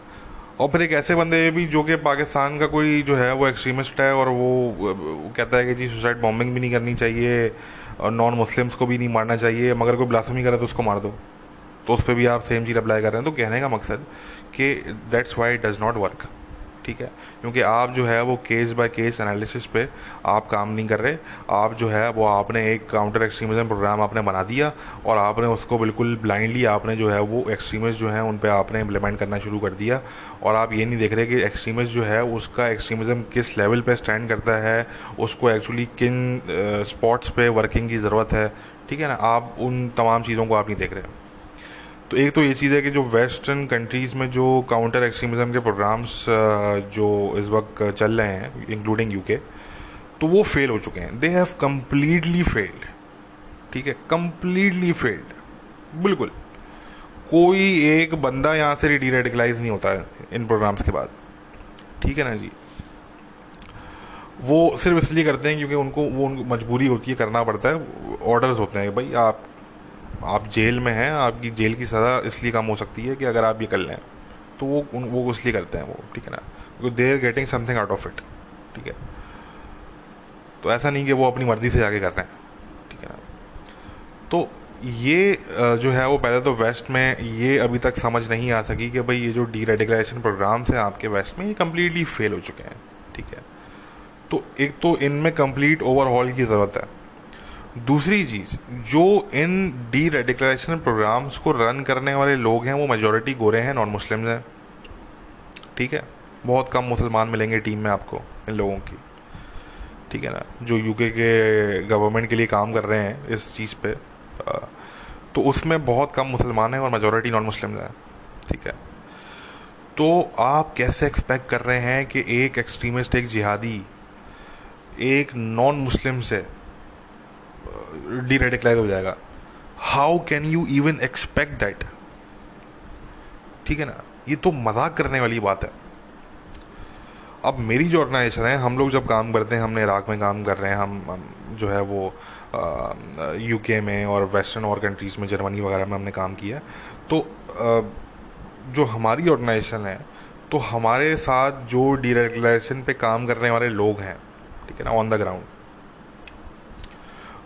और फिर एक ऐसे बंदे भी जो कि पाकिस्तान का कोई जो है वो एक्सट्रीमिस्ट है और वो, वो कहता है कि जी सुसाइड बॉम्बिंग भी नहीं करनी चाहिए और नॉन मुस्लिम्स को भी नहीं मारना चाहिए मगर कोई ब्लासमी करे तो उसको मार दो। तो उस पर भी आप सेम चीज़ अप्लाई कर रहे हैं। तो कहने का मकसद कि that's why does not work ठीक है? क्योंकि आप जो है वो केस बाय केस एनालिसिस पे आप काम नहीं कर रहे। आप जो है वो आपने एक काउंटर एक्सट्रीमिज्म प्रोग्राम आपने बना दिया और आपने उसको बिल्कुल ब्लाइंडली आपने जो है वो एक्सट्रीमिस्ट जो है उन पर आपने इम्प्लीमेंट करना शुरू कर दिया। और आप ये नहीं देख रहे कि एक्सट्रीमिस्ट जो है उसका एक्सट्रीमिज्म किस लेवल पर स्टैंड करता है, उसको एक्चुअली किन स्पॉट्स पर वर्किंग की ज़रूरत है। ठीक है ना? आप उन तमाम चीज़ों को आप नहीं देख रहे। तो एक तो ये चीज़ है कि जो वेस्टर्न कंट्रीज़ में जो काउंटर एक्सट्रीमिज़म के प्रोग्राम्स जो इस वक्त चल रहे हैं, इंक्लूडिंग यूके तो वो फेल हो चुके हैं। दे हैव कम्प्लीटली फेल्ड ठीक है? कम्प्लीटली फेल्ड बिल्कुल। कोई एक बंदा यहाँ से डी रेडिकलाइज नहीं होता है इन प्रोग्राम्स के बाद। ठीक है ना जी? वो सिर्फ़ इसलिए करते हैं क्योंकि उनको, वो उनको मजबूरी होती है, करना पड़ता है। ऑर्डर्स होते हैं भाई आप आप जेल में हैं, आपकी जेल की सज़ा इसलिए कम हो सकती है कि अगर आप ये कर लें तो वो उन, वो इसलिए करते हैं वो, ठीक है ना? क्योंकि they are getting something out of it ठीक है? तो ऐसा नहीं कि वो अपनी मर्ज़ी से जाके कर रहे हैं, ठीक है ना? तो ये जो है वो पहले तो वेस्ट में, ये अभी तक समझ नहीं आ सकी कि भाई ये जो डी रेडिकलाइजेशन प्रोग्राम्स हैं आपके वेस्ट में, ये कम्प्लीटली फेल हो चुके हैं, ठीक है? तो एक तो इनमें कंप्लीट ओवरहॉल की ज़रूरत है दूसरी चीज़, जो इन डी रेडिकलाइजेशन प्रोग्राम्स को रन करने वाले लोग हैं, वो मेजोरिटी गोरे हैं नॉन मुस्लिम्स हैं। ठीक है? बहुत कम मुसलमान मिलेंगे टीम में आपको, इन लोगों की। ठीक है ना? जो यूके के गवर्नमेंट के लिए काम कर रहे हैं, इस चीज़ पे तो उसमें बहुत कम मुसलमान हैं और मेजोरिटी नॉन मुस्लिम हैं। ठीक है? तो आप कैसे एक्सपेक्ट कर रहे हैं कि एक एक्सट्रीमिस्ट एक जिहादी, एक नॉन मुस्लिम से डी रेडिकलाइज हो जाएगा। How can you even expect that ठीक है ना? ये तो मज़ाक करने वाली बात है। अब मेरी जो ऑर्गेनाइजेशन है हम लोग जब काम करते हैं हमने इराक में काम कर रहे हैं हम, हम जो है वो यूके में और वेस्टर्न और कंट्रीज़ में जर्मनी वगैरह में हमने काम किया तो आ, जो हमारी ऑर्गेनाइजेशन है तो हमारे साथ जो डीरेगुलेशन पे काम करने वाले लोग हैं ठीक है ना ऑन द ग्राउंड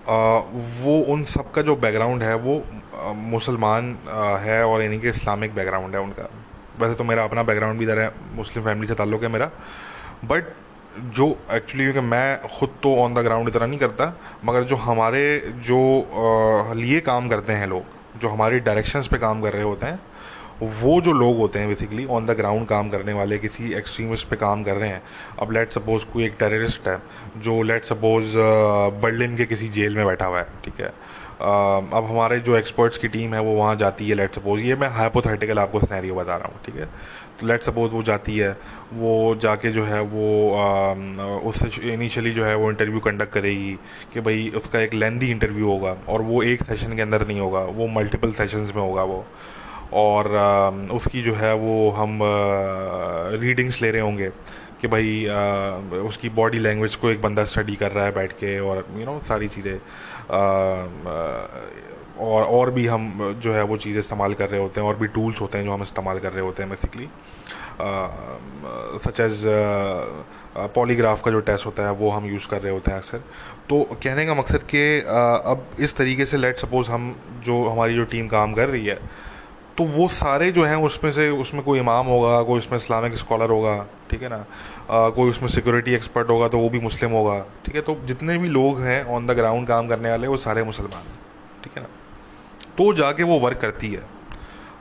वो उन सब का जो बैकग्राउंड है, वो मुसलमान है और यानी कि इस्लामिक बैकग्राउंड है उनका। वैसे तो मेरा अपना बैकग्राउंड भी इधर है, मुस्लिम फैमिली से ताल्लुक़ है मेरा। बट जो एक्चुअली क्योंकि मैं ख़ुद तो ऑन द ग्राउंड इतना नहीं करता, मगर जो हमारे, जो लिए काम करते हैं लोग, जो हमारी डायरेक्शंस पे काम कर रहे होते हैं वो जो लोग होते हैं बेसिकली ऑन द ग्राउंड काम करने वाले किसी एक्सट्रीमिस्ट पे काम कर रहे हैं अब लेट सपोज़ कोई एक टेररिस्ट है जो लेट सपोज़ बर्लिन के किसी जेल में बैठा हुआ है ठीक है? Uh, अब हमारे जो एक्सपर्ट्स की टीम है वो वहाँ जाती है लेट सपोज़ ये मैं हाइपोथेटिकल आपको स्नैरियो बता रहा हूँ ठीक है? तो लेट सपोज़ वो जाती है वो जाके जो है वो uh, उससे इनिशियली जो है वो इंटरव्यू कंडक्ट करेगी कि भाई उसका एक लेंदी इंटरव्यू होगा और वो एक सेशन के अंदर नहीं होगा वो मल्टीपल सेशंस में होगा वो। और उसकी जो है वो हम रीडिंग्स ले रहे होंगे कि भाई उसकी बॉडी लैंग्वेज को एक बंदा स्टडी कर रहा है बैठ के और यू नो सारी चीज़ें और और भी हम जो है वो चीज़ें इस्तेमाल कर रहे होते हैं और भी टूल्स होते हैं जो हम इस्तेमाल कर रहे होते हैं बेसिकली सच एज़ पॉलीग्राफ का जो टेस्ट होता है वो हम यूज़ कर रहे होते हैं अक्सर। तो कहने का मकसद कि अब इस तरीके से लेट सपोज़ हम जो हमारी जो टीम काम कर रही है तो वो सारे जो हैं उसमें से उसमें कोई इमाम होगा कोई उसमें इस्लामिक स्कॉलर होगा ठीक है ना? आ, कोई उसमें सिक्योरिटी एक्सपर्ट होगा तो वो भी मुस्लिम होगा ठीक है? तो जितने भी लोग हैं ऑन द ग्राउंड काम करने वाले वो सारे मुसलमान ठीक है ना? तो जाके वो वर्क करती है।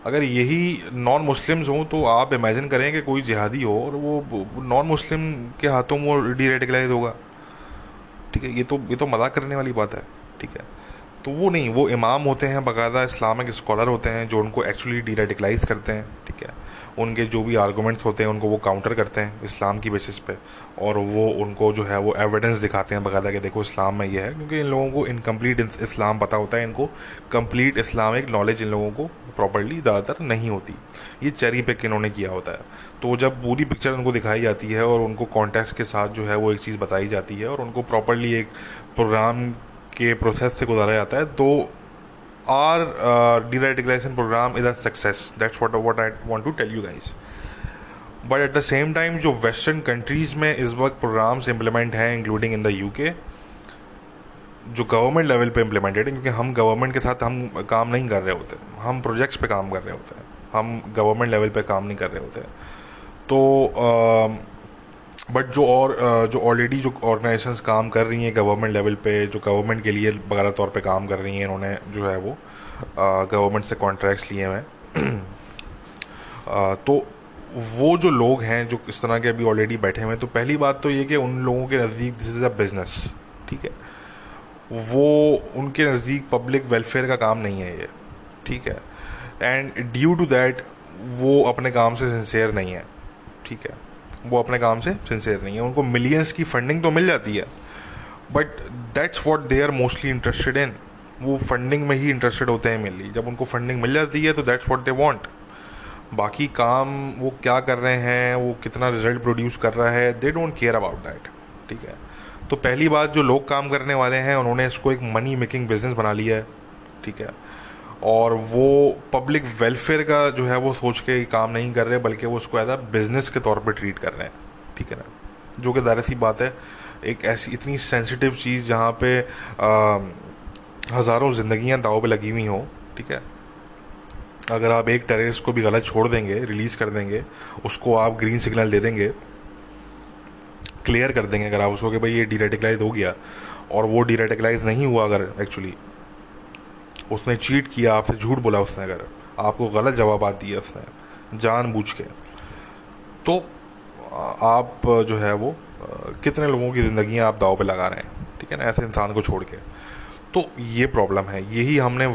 अगर यही नॉन मुस्लिम्स हों तो आप इमेजिन करें कि कोई जिहादी हो और वो नॉन मुस्लिम के हाथों में वो डी होगा ठीक है? ये तो ये तो मज़ाक करने वाली बात है ठीक है? तो वो नहीं, वो इमाम होते हैं, बाकायदा इस्लामिक स्कॉलर होते हैं, जो उनको एक्चुअली डीरेडिकलाइज करते हैं, ठीक है? उनके जो भी आर्गूमेंट्स होते हैं, उनको वो काउंटर करते हैं इस्लाम की बेसिस पे। और वो उनको जो है, वो एविडेंस दिखाते हैं बाकायदा कि देखो, इस्लाम में ये है, क्योंकि इन लोगों को इनकम्प्लीट इस्लाम पता होता है, इनको कंप्लीट इस्लामिक नॉलेज इन लोगों को प्रॉपरली ज़्यादातर नहीं होती। ये चेरी पिक इन्होंने किया होता है। तो जब पूरी पिक्चर उनको दिखाई जाती है और उनको कॉन्टेक्स्ट के साथ जो है, वो एक चीज़ बताई जाती है और उनको प्रॉपरली एक प्रोग्राम के प्रोसेस से गुजारा जाता है तो our deradicalisation programme is a success that's what what I want to tell you guys but at the same time जो वेस्टर्न कंट्रीज़ में इस वक्त प्रोग्राम्स इम्प्लीमेंट हैं इंक्लूडिंग इन द यूके जो गवर्नमेंट लेवल पे इम्प्लीमेंटेड है क्योंकि हम गवर्नमेंट के साथ हम काम नहीं कर रहे होते. हम प्रोजेक्ट्स पे काम कर रहे होते हैं. हम गवर्नमेंट लेवल पे काम नहीं कर रहे होते. तो uh, बट जो और जो ऑलरेडी जो ऑर्गेनाइजेशन काम कर रही हैं गवर्नमेंट लेवल पे, जो गवर्नमेंट के लिए बगैर तौर पे काम कर रही हैं, इन्होंने जो है वो गवर्नमेंट से कॉन्ट्रैक्ट्स लिए हुए हैं। *clears throat* तो वो जो लोग हैं, जो इस तरह के अभी ऑलरेडी बैठे हुए हैं तो पहली बात तो ये कि उन लोगों के नज़दीक दिस इज़ अ बिज़नेस ठीक है? वो उनके नज़दीक पब्लिक वेलफेयर का काम नहीं है ये, ठीक है? एंड ड्यू टू दैट वो अपने काम से सिंसेयर नहीं है, ठीक है? वो अपने काम से सिंसेयर नहीं है। उनको मिलियंस की फंडिंग तो मिल जाती है। But that's what they are mostly interested in वो फंडिंग में ही इंटरेस्टेड होते हैं मेनली जब उनको फंडिंग मिल जाती है तो दैट्स वॉट दे वॉन्ट बाकी काम वो क्या कर रहे हैं, वो कितना रिज़ल्ट प्रोड्यूस कर रहा है they don't care about that ठीक है? तो पहली बात, जो लोग काम करने वाले हैं, उन्होंने इसको एक मनी मेकिंग बिज़नेस बना लिया है। ठीक है? और वो पब्लिक वेलफेयर का जो है वो सोच के काम नहीं कर रहे, बल्कि वो उसको एज अ बिज़नेस के तौर पे ट्रीट कर रहे हैं। ठीक है ना? जो कि दायरा सी बात है, एक ऐसी इतनी सेंसिटिव चीज़ जहाँ पे हज़ारों ज़िंदगियाँ दाव पे लगी हुई हों, ठीक है? अगर आप एक टेररिस्ट को भी गलत छोड़ देंगे रिलीज़ कर देंगे, उसको आप ग्रीन सिग्नल दे देंगे क्लियर कर देंगे अगर आप, उसको कि भाई ये डीरेटिकलाइज हो गया, और वो डीरेटिकलाइज नहीं हुआ अगर एक्चुअली उसने चीट किया आपसे झूठ बोला उसने अगर। आपको गलत जवाब दिए उसने। जान बूझ के। तो आप जो है वो, कितने लोगों की ज़िंदगी आप दाव पे लगा रहे हैं? ठीक है ना? ऐसे इंसान को छोड़ के। तो ये प्रॉब्लम है। यही हमने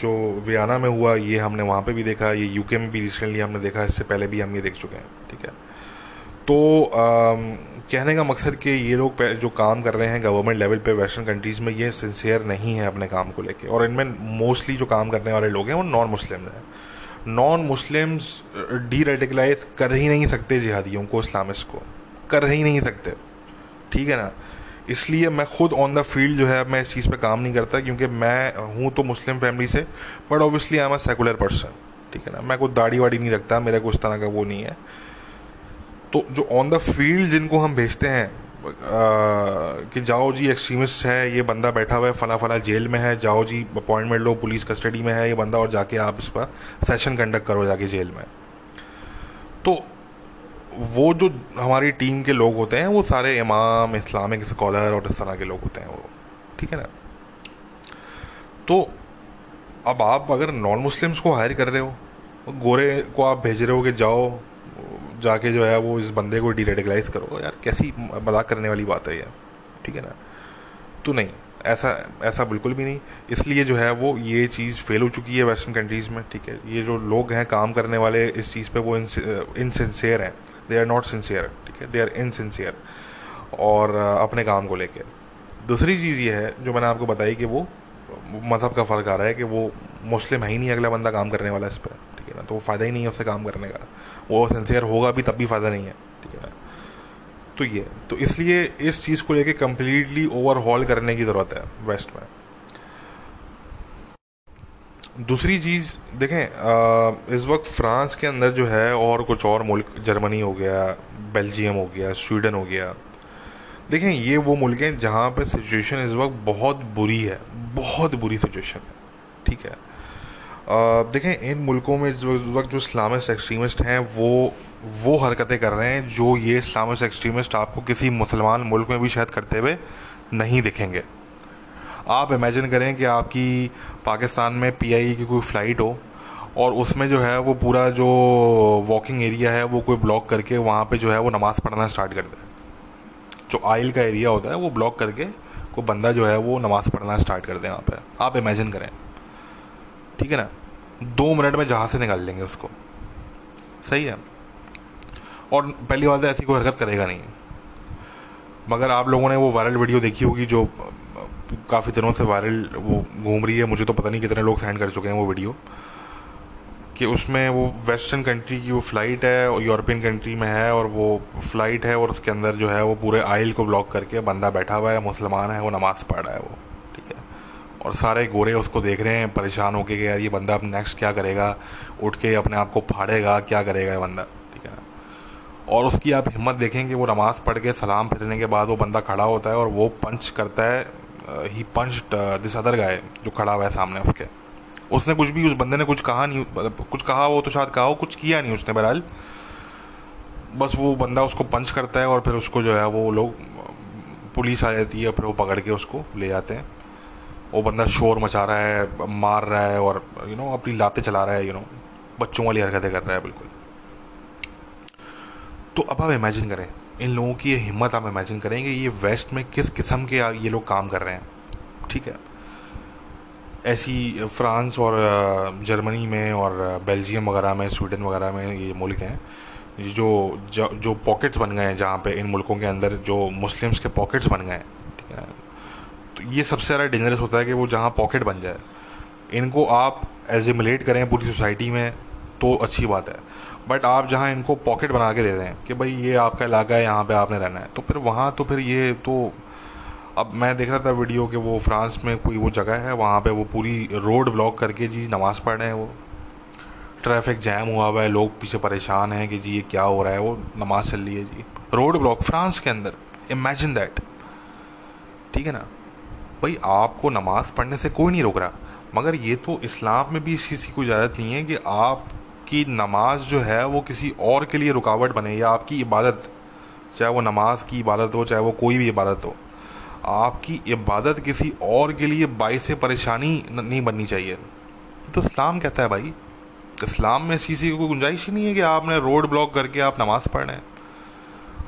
जो वियाना में हुआ, ये हमने वहाँ पे भी देखा। ये यूके में भी रिसेंटली हमने देखा। इससे पहले भी हम ये देख चुके हैं। ठीक है? तो कहने का मकसद कि ये लोग जो काम कर रहे हैं गवर्नमेंट लेवल पे वेस्टर्न कंट्रीज़ में, ये सिंसियर नहीं है अपने काम को लेके। और इनमें मोस्टली जो काम करने वाले लोग हैं, वो नॉन मुस्लिम हैं। नॉन मुस्लिम्स डी रेडिकलाइज कर ही नहीं सकते जिहादियों को इस्लामिस्ट को। कर ही नहीं सकते। ठीक है ना? इसलिए मैं खुद ऑन द फ़ील्ड जो है, मैं इस चीज़ पे काम नहीं करता, क्योंकि मैं हूँ तो मुस्लिम फैमिली से but obviously I am a secular person ठीक है ना? मैं कोई दाढ़ी वाड़ी नहीं रखता, मेरा कुछ तरह का वो नहीं है। तो जो ऑन द फ़ील्ड जिनको हम भेजते हैं कि जाओ जी एक्सट्रीमिस्ट है, ये बंदा बैठा हुआ है, फला फला जेल में है, जाओ जी अपॉइंटमेंट लो पुलिस कस्टडी में है, ये बंदा और जाके आप इस पर सेशन कंडक्ट करो जाके जेल में। तो वो जो हमारी टीम के लोग होते हैं, वो सारे इमाम, इस्लामिक स्कॉलर और इस तरह के लोग होते हैं वो, ठीक है ना? तो अब आप अगर नॉन मुस्लिम्स को हायर कर रहे हो, गोरे को आप भेज रहे हो कि जाओ जाके जो है वो इस बंदे को डीरेडिकलाइज करो। यार, कैसी मज़ाक करने वाली बात है यार ठीक है ना? तो नहीं, ऐसा ऐसा बिल्कुल भी नहीं। इसलिए जो है वो ये चीज़ फेल हो चुकी है वेस्टर्न कंट्रीज़ में, ठीक है? ये जो लोग हैं, काम करने वाले इस चीज़ पे वो इनसिंसियर हैं। दे आर नॉट सिंसियर ठीक है? दे आर इनसिंसियर और अपने काम को लेकर दूसरी चीज़ ये है, जो मैंने आपको बताई कि वो मज़हब का फ़र्क आ रहा है कि वो मुस्लिम है ही नहीं अगला बंदा काम करने वाला इस पर ठीक है ना? तो वो फ़ायदा ही नहीं है उससे काम करने का। वो सिंसियर होगा भी तब भी फ़ायदा नहीं है। ठीक है? तो ये तो इसलिए इस चीज़ को लेके कम्प्लीटली ओवरहॉल करने की ज़रूरत है वेस्ट में। दूसरी चीज़ देखें आ, इस वक्त फ्रांस के अंदर जो है और कुछ और मुल्क जर्मनी हो गया बेल्जियम हो गया स्वीडन हो गया। देखें ये वो मुल्क हैं जहाँ पे सिचुएशन इस वक्त बहुत बुरी है बहुत बुरी सिचुएशन है। ठीक है? देखें, इन मुल्कों में इस वक्त जो इस्लामिस्ट एक्सट्रीमिस्ट हैं, वो वो हरकतें कर रहे हैं जो ये इस्लामिस्ट एक्सट्रीमिस्ट आपको किसी मुसलमान मुल्क में भी शायद करते हुए नहीं दिखेंगे। आप इमेजिन करें कि आपकी पाकिस्तान में पीआई की कोई फ़्लाइट हो और उसमें जो है वो पूरा जो वॉकिंग एरिया है, वो कोई ब्लॉक करके वहाँ पे जो है वो नमाज़ पढ़ना स्टार्ट कर दे। जो आइल का एरिया होता है, वो ब्लॉक करके कोई बंदा जो है वो नमाज़ पढ़ना स्टार्ट कर दे वहाँ पे। आप इमेजिन करें। ठीक है ना? दो मिनट में जहाज़ से निकाल लेंगे उसको। सही है। और पहली बात है ऐसी कोई हरकत करेगा नहीं। मगर आप लोगों ने वो वायरल वीडियो देखी होगी जो, काफ़ी दिनों से वायरल वो घूम रही है। मुझे तो पता नहीं कितने लोग सेंड कर चुके हैं वो वीडियो कि उसमें वो वेस्टर्न कंट्री की वो फ़्लाइट है, और यूरोपियन कंट्री में है, और वो फ़्लाइट है, और उसके अंदर जो है वो पूरे आइल को ब्लॉक करके बंदा बैठा हुआ है, मुसलमान है, वो नमाज़ पढ़ रहा है वो। और सारे गोरे उसको देख रहे हैं, परेशान होके कि यार ये बंदा अब नेक्स्ट क्या करेगा? उठ के अपने आप को फाड़ेगा, क्या करेगा ये बंदा? ठीक है ना? और उसकी आप हिम्मत देखें कि वो नमाज़ पढ़ के सलाम फिरने के बाद वो बंदा खड़ा होता है और वो पंच करता है ही पंच दिस अदर गाय जो खड़ा हुआ है सामने उसके। उसने कुछ भी उस बंदे ने कुछ कहा नहीं मतलब कुछ कहा वो तो शायद कहा हो, कुछ किया नहीं उसने बहरहाल। बस वो बंदा उसको पंच करता है और फिर उसको जो है वो लोग पुलिस आ जाती है, फिर वो पकड़ के उसको ले जाते हैं। वो बंदा शोर मचा रहा है मार रहा है और यू नो अपनी लाते चला रहा है यू नो बच्चों वाली हरकतें कर रहा है बिल्कुल। तो अब आप इमेजिन करें इन लोगों की ये हिम्मत आप इमेजिन करें कि ये वेस्ट में किस किस्म के ये लोग काम कर रहे हैं ठीक है? ऐसी फ्रांस और जर्मनी में और बेल्जियम वगैरह में स्वीडन वगैरह में ये मुल्क हैं जो जो, पॉकेट्स बन गए हैं जहाँ पे इन मुल्कों के अंदर जो मुस्लिम्स के पॉकेट्स बन गए हैं। ये सबसे ज़्यादा डेंजरस होता है कि वो जहाँ पॉकेट बन जाए। इनको आप एजिमुलेट करें पूरी सोसाइटी में तो अच्छी बात है। बट आप जहाँ इनको पॉकेट बना के दे रहे हैं कि भाई ये आपका इलाका है, यहाँ पे आपने रहना है तो फिर वहाँ तो फिर ये तो अब मैं देख रहा था वीडियो कि वो फ्रांस में कोई वो जगह है, वहाँ पे वो पूरी रोड ब्लॉक करके जी नमाज़ पढ़ रहे हैं वो। ट्रैफ़िक जैम हुआ हुआ है, लोग पीछे परेशान हैं कि जी ये क्या हो रहा है, वो नमाज़ चल रही है जी। रोड ब्लॉक फ्रांस के अंदर इमेजिन दैट ठीक है ना? भाई, आपको नमाज़ पढ़ने से कोई नहीं रोक रहा। मगर ये तो इस्लाम में भी इस चीज़ की इजाज़त नहीं है कि आपकी नमाज़ जो है वो किसी और के लिए रुकावट बने या आपकी इबादत, चाहे वो नमाज़ की इबादत हो, चाहे वो कोई भी इबादत हो। आपकी इबादत किसी और के लिए बाईस परेशानी नहीं बननी चाहिए। तो इस्लाम कहता है भाई। इस्लाम में इस चीज़ की कोई गुंजाइश ही नहीं है कि आपने रोड ब्लॉक करके आप नमाज़ पढ़ रहे हैं।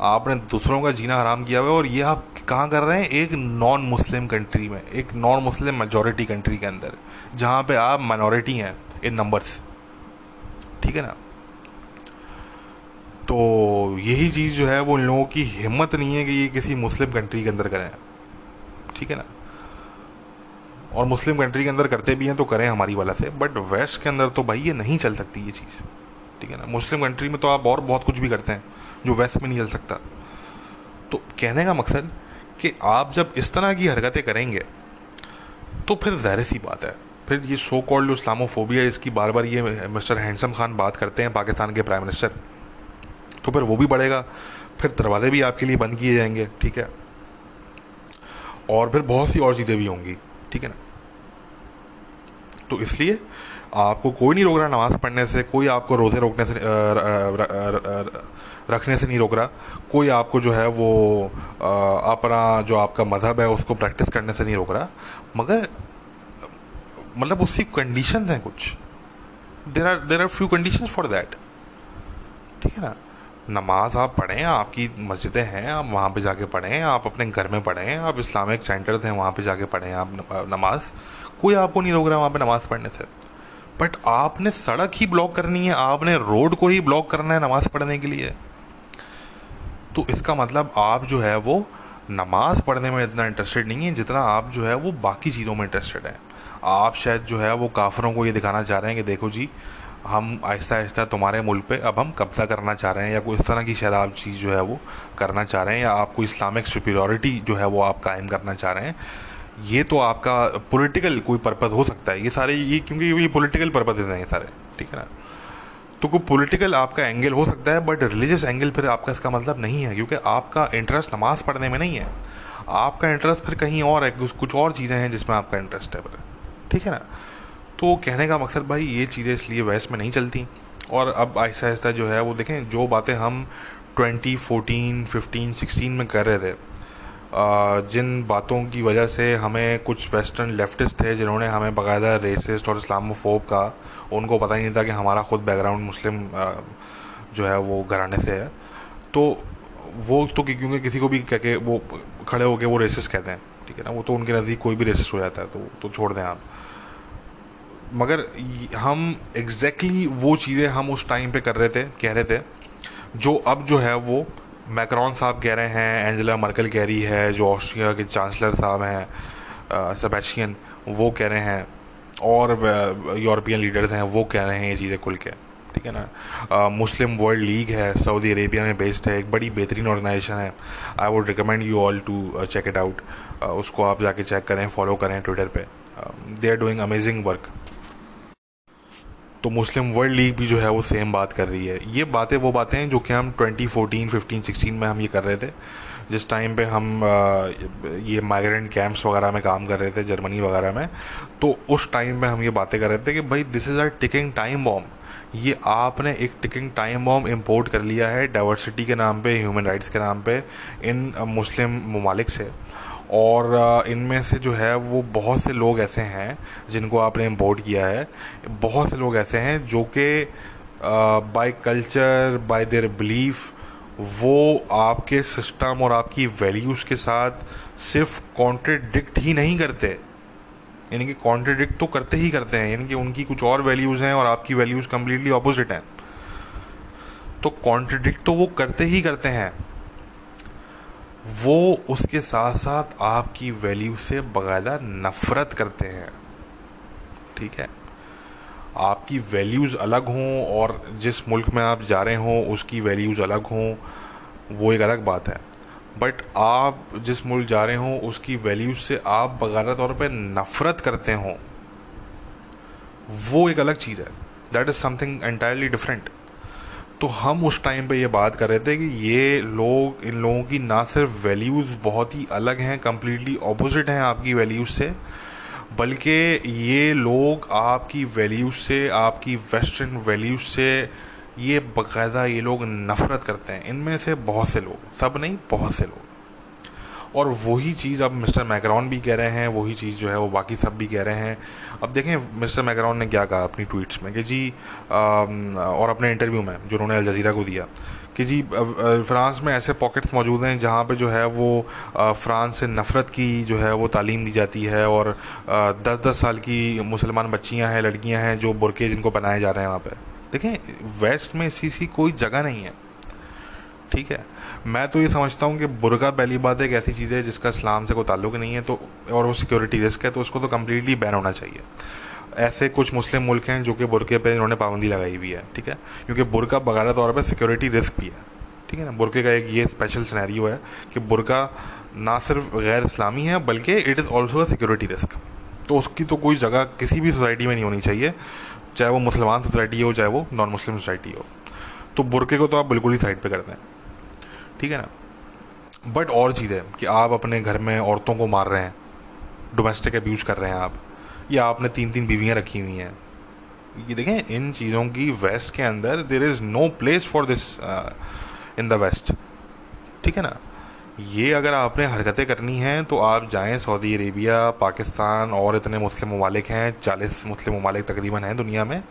आपने दूसरों का जीना हराम किया हुआ है और ये आप कहाँ कर रहे हैं? एक नॉन मुस्लिम कंट्री में, एक नॉन मुस्लिम मेजोरिटी कंट्री के अंदर, जहाँ पे आप माइनॉरिटी हैं इन नंबर्स ठीक है ना? तो यही चीज़ जो है, वो इन लोगों की हिम्मत नहीं है कि ये किसी मुस्लिम कंट्री के अंदर करें। ठीक है ना? और मुस्लिम कंट्री के अंदर करते भी हैं तो करें हमारी वाला से बट वेस्ट के अंदर तो भाई ये नहीं चल सकती ये चीज़। ठीक है ना? मुस्लिम कंट्री में तो आप और बहुत कुछ भी करते हैं, जो वेस्ट में नहीं चल सकता। तो कहने का मकसद कि आप जब इस तरह की हरकतें करेंगे तो फिर ज़ाहिर सी बात है, फिर ये सो कॉल्ड इस्लामोफोबिया इसकी बार बार ये मिस्टर हैंडसम खान बात करते हैं पाकिस्तान के प्राइम मिनिस्टर तो फिर वो भी बढ़ेगा, फिर दरवाजे भी आपके लिए बंद किए जाएँगे, ठीक है? और फिर बहुत सी और चीज़ें भी होंगी, ठीक है ना? तो इसलिए आपको कोई नहीं रोक रहा नमाज़ पढ़ने से, कोई आपको रोज़े रोकने से रखने से नहीं रोक रहा। कोई आपको जो है वो अपना जो आपका मज़हब है उसको प्रैक्टिस करने से नहीं रोक रहा। मगर मतलब उसकी कंडीशन हैं कुछ। There are there are few condition for that ठीक है ना? नमाज़ आप पढ़ें, आपकी मस्जिदें हैं, आप वहाँ पे जाके पढ़ें, आप अपने घर में पढ़ें, आप इस्लामिक सेंटर्स हैं, वहाँ पे जाके पढ़ें आप नमाज़। कोई आपको नहीं रोक रहा वहाँ पे नमाज़ पढ़ने से। बट आपने सड़क ही ब्लॉक करनी है, आपने रोड को ही ब्लॉक करना है नमाज़ पढ़ने के लिए। तो इसका मतलब आप जो है वो नमाज़ पढ़ने में इतना इंटरेस्टेड नहीं है जितना आप जो है वो बाकी चीज़ों में इंटरेस्टेड है। आप शायद जो है वो काफरों को ये दिखाना चाह रहे हैं कि देखो जी, हम आहिस्ता आहिस्ता तुम्हारे मुल्क पे अब हम कब्ज़ा करना चाह रहे हैं या कोई इस तरह की शायद आप चीज़ जो है वो करना चाह रहे हैं या आपको इस्लामिक सुपीरियोरिटी जो है वो आप कायम करना चाह रहे हैं। ये तो आपका पॉलिटिकल कोई पर्पज़ हो सकता है। ये सारे ये क्योंकि ये पॉलिटिकल पर्पज़ हैं ये सारे, ठीक है ना? तो कोई पॉलिटिकल आपका एंगल हो सकता है बट रिलीजियस एंगल फिर आपका इसका मतलब नहीं है, क्योंकि आपका इंटरेस्ट नमाज़ पढ़ने में नहीं है। आपका इंटरेस्ट फिर कहीं और है, कुछ और चीज़ें हैं जिसमें आपका इंटरेस्ट है फिर, ठीक है ना? तो कहने का मकसद भाई, ये चीज़ें इसलिए वेस्ट में नहीं चलती। और अब आहिस्ता आहिस्ता जो है, वो देखें, जो बातें हम ट्वेंटी फोर्टीन फिफ्टीन सिक्सटीन में कर रहे थे जिन बातों की वजह से हमें कुछ वेस्टर्न लेफ्टिस्ट थे जिन्होंने हमें बाकायदा रेसिस्ट और इस्लामोफोब का, उनको पता ही नहीं था कि हमारा खुद बैकग्राउंड मुस्लिम जो है वो घराने से है। तो वो तो क्योंकि किसी को भी कह के वो खड़े होकर वो रेसिस्ट कहते हैं, ठीक है ना? वो तो उनके नज़दीक कोई भी रेसिस्ट हो जाता है तो तो छोड़ दें आप। मगर हम एग्जैक्टली exactly वो चीज़ें हम उस टाइम पे कर रहे थे, कह रहे थे, जो अब जो है वो मैक्रॉन साहब कह रहे हैं, एंजेला मर्कल कह रही है, जो ऑस्ट्रिया के चांसलर साहब हैं सेबेस्टियन, वो कह रहे हैं, और यूरोपियन लीडर्स हैं, वो कह रहे हैं ये चीज़ें खुल के, ठीक है ना? मुस्लिम वर्ल्ड लीग है, सऊदी अरेबिया में बेस्ड है, एक बड़ी बेहतरीन ऑर्गेनाइजेशन है I would recommend you all to check it out उसको आप जाके चेक करें फॉलो करें ट्विटर पे they are doing amazing work तो मुस्लिम वर्ल्ड लीग भी जो है वो सेम बात कर रही है। ये बातें वो बातें हैं जो कि हम 2014, 15, 16 में हम ये कर रहे थे। जिस टाइम पे हम ये माइग्रेंट कैंप्स वगैरह में काम कर रहे थे जर्मनी वगैरह में तो उस टाइम में हम ये बातें कर रहे थे कि भाई this is our ticking time bomb ये आपने एक टिकिंग टाइम बॉम्ब इम्पोर्ट कर लिया है डाइवर्सिटी के नाम पे ह्यूमन राइट्स के नाम पे इन मुस्लिम ममालिक से। और इनमें से जो है, वो बहुत से लोग ऐसे हैं जिनको आपने इम्पोर्ट किया है। बहुत से लोग ऐसे हैं जो कि by culture by their belief वो आपके सिस्टम और आपकी वैल्यूज़ के साथ सिर्फ़ कॉन्ट्रडिक्ट ही नहीं करते। यानी कि कॉन्ट्रडिक्ट तो करते ही करते हैं, यानी कि उनकी कुछ और वैल्यूज़ हैं और आपकी वैल्यूज़ कम्प्लीटली ऑपोजिट हैं। तो कॉन्ट्रडिक्ट तो वो करते ही करते हैं। वो उसके साथ साथ आपकी वैल्यू से बाकायदा नफ़रत करते हैं। ठीक है? आपकी वैल्यूज़ अलग हों और जिस मुल्क में आप जा रहे हों, उसकी वैल्यूज़ अलग हों, वो एक अलग बात है। बट आप जिस मुल्क जा रहे हों, उसकी वैल्यूज़ से आप बगारा तौर पे नफ़रत करते हों, वो एक अलग चीज़ है। That is something entirely different तो हम उस टाइम पे ये बात कर रहे थे कि ये लोग, इन लोगों की ना सिर्फ़ वैल्यूज़ बहुत ही अलग हैं कम्प्लीटली अपोज़िट हैं आपकी वैल्यूज़ से, बल्कि ये लोग आपकी वैल्यूज़ से, आपकी वेस्टर्न वैल्यूज़ से ये बाकायदा ये लोग नफ़रत करते हैं। इनमें से बहुत से लोग, सब नहीं, बहुत से लोग। और वही चीज़ अब मिस्टर मैकरॉन भी कह रहे हैं वही चीज़ जो है वो बाकी सब भी कह रहे हैं। अब देखें मिस्टर मैकरॉन ने क्या कहा अपनी ट्वीट्स में कि जी आ, और अपने इंटरव्यू में जो उन्होंने अल जजीरा को दिया कि जी फ्रांस में ऐसे पॉकेट्स मौजूद हैं जहाँ पे जो है वो फ्रांस से नफ़रत की जो है वो तालीम दी जाती है और दस दस साल की मुसलमान बच्चियाँ हैं लड़कियाँ हैं जो बुरके जिनको बनाए जा रहे हैं वहाँ पे। देखें वेस्ट में इसी सी कोई जगह नहीं है। ठीक है। मैं तो ये समझता हूँ कि बुरका पहली बात एक ऐसी चीज़ है जिसका इस्लाम से कोई ताल्लुक नहीं है तो और वो सिक्योरिटी रिस्क है तो उसको तो कम्प्लीटली बैन होना चाहिए। ऐसे कुछ मुस्लिम मुल्क हैं जो कि बुरके पे इन्होंने पाबंदी लगाई हुई है, ठीक है? क्योंकि बुरका बगैर तौर पर सिक्योरिटी रिस्क भी है, ठीक है ना? बुरके का एक ये स्पेशल सिनेरियो है कि बुरका ना सिर्फ़ गैर इस्लामी है, बल्कि it is also a security risk तो उसकी तो कोई जगह किसी भी सोसाइटी में नहीं होनी चाहिए, चाहे वो मुसलमान सोसाइटी हो, चाहे वो नॉन मुस्लिम सोसाइटी हो। तो बुरके को तो आप बिल्कुल ही साइड पे कर दें। ठीक है ना? बट और चीज़ है कि आप अपने घर में औरतों को मार रहे हैं डोमेस्टिक अब्यूज कर रहे हैं आप, या आपने तीन तीन बीवियाँ रखी हुई हैं। ये देखें, इन चीज़ों की वेस्ट के अंदर there is no place for this in the west ठीक है ना? ये अगर आपने हरकतें करनी हैं तो आप जाएँ सऊदी अरेबिया पाकिस्तान और इतने मुस्लिम ममालिक हैं, चालीस मुस्लिम ममालिक तकरीबन हैं दुनिया में,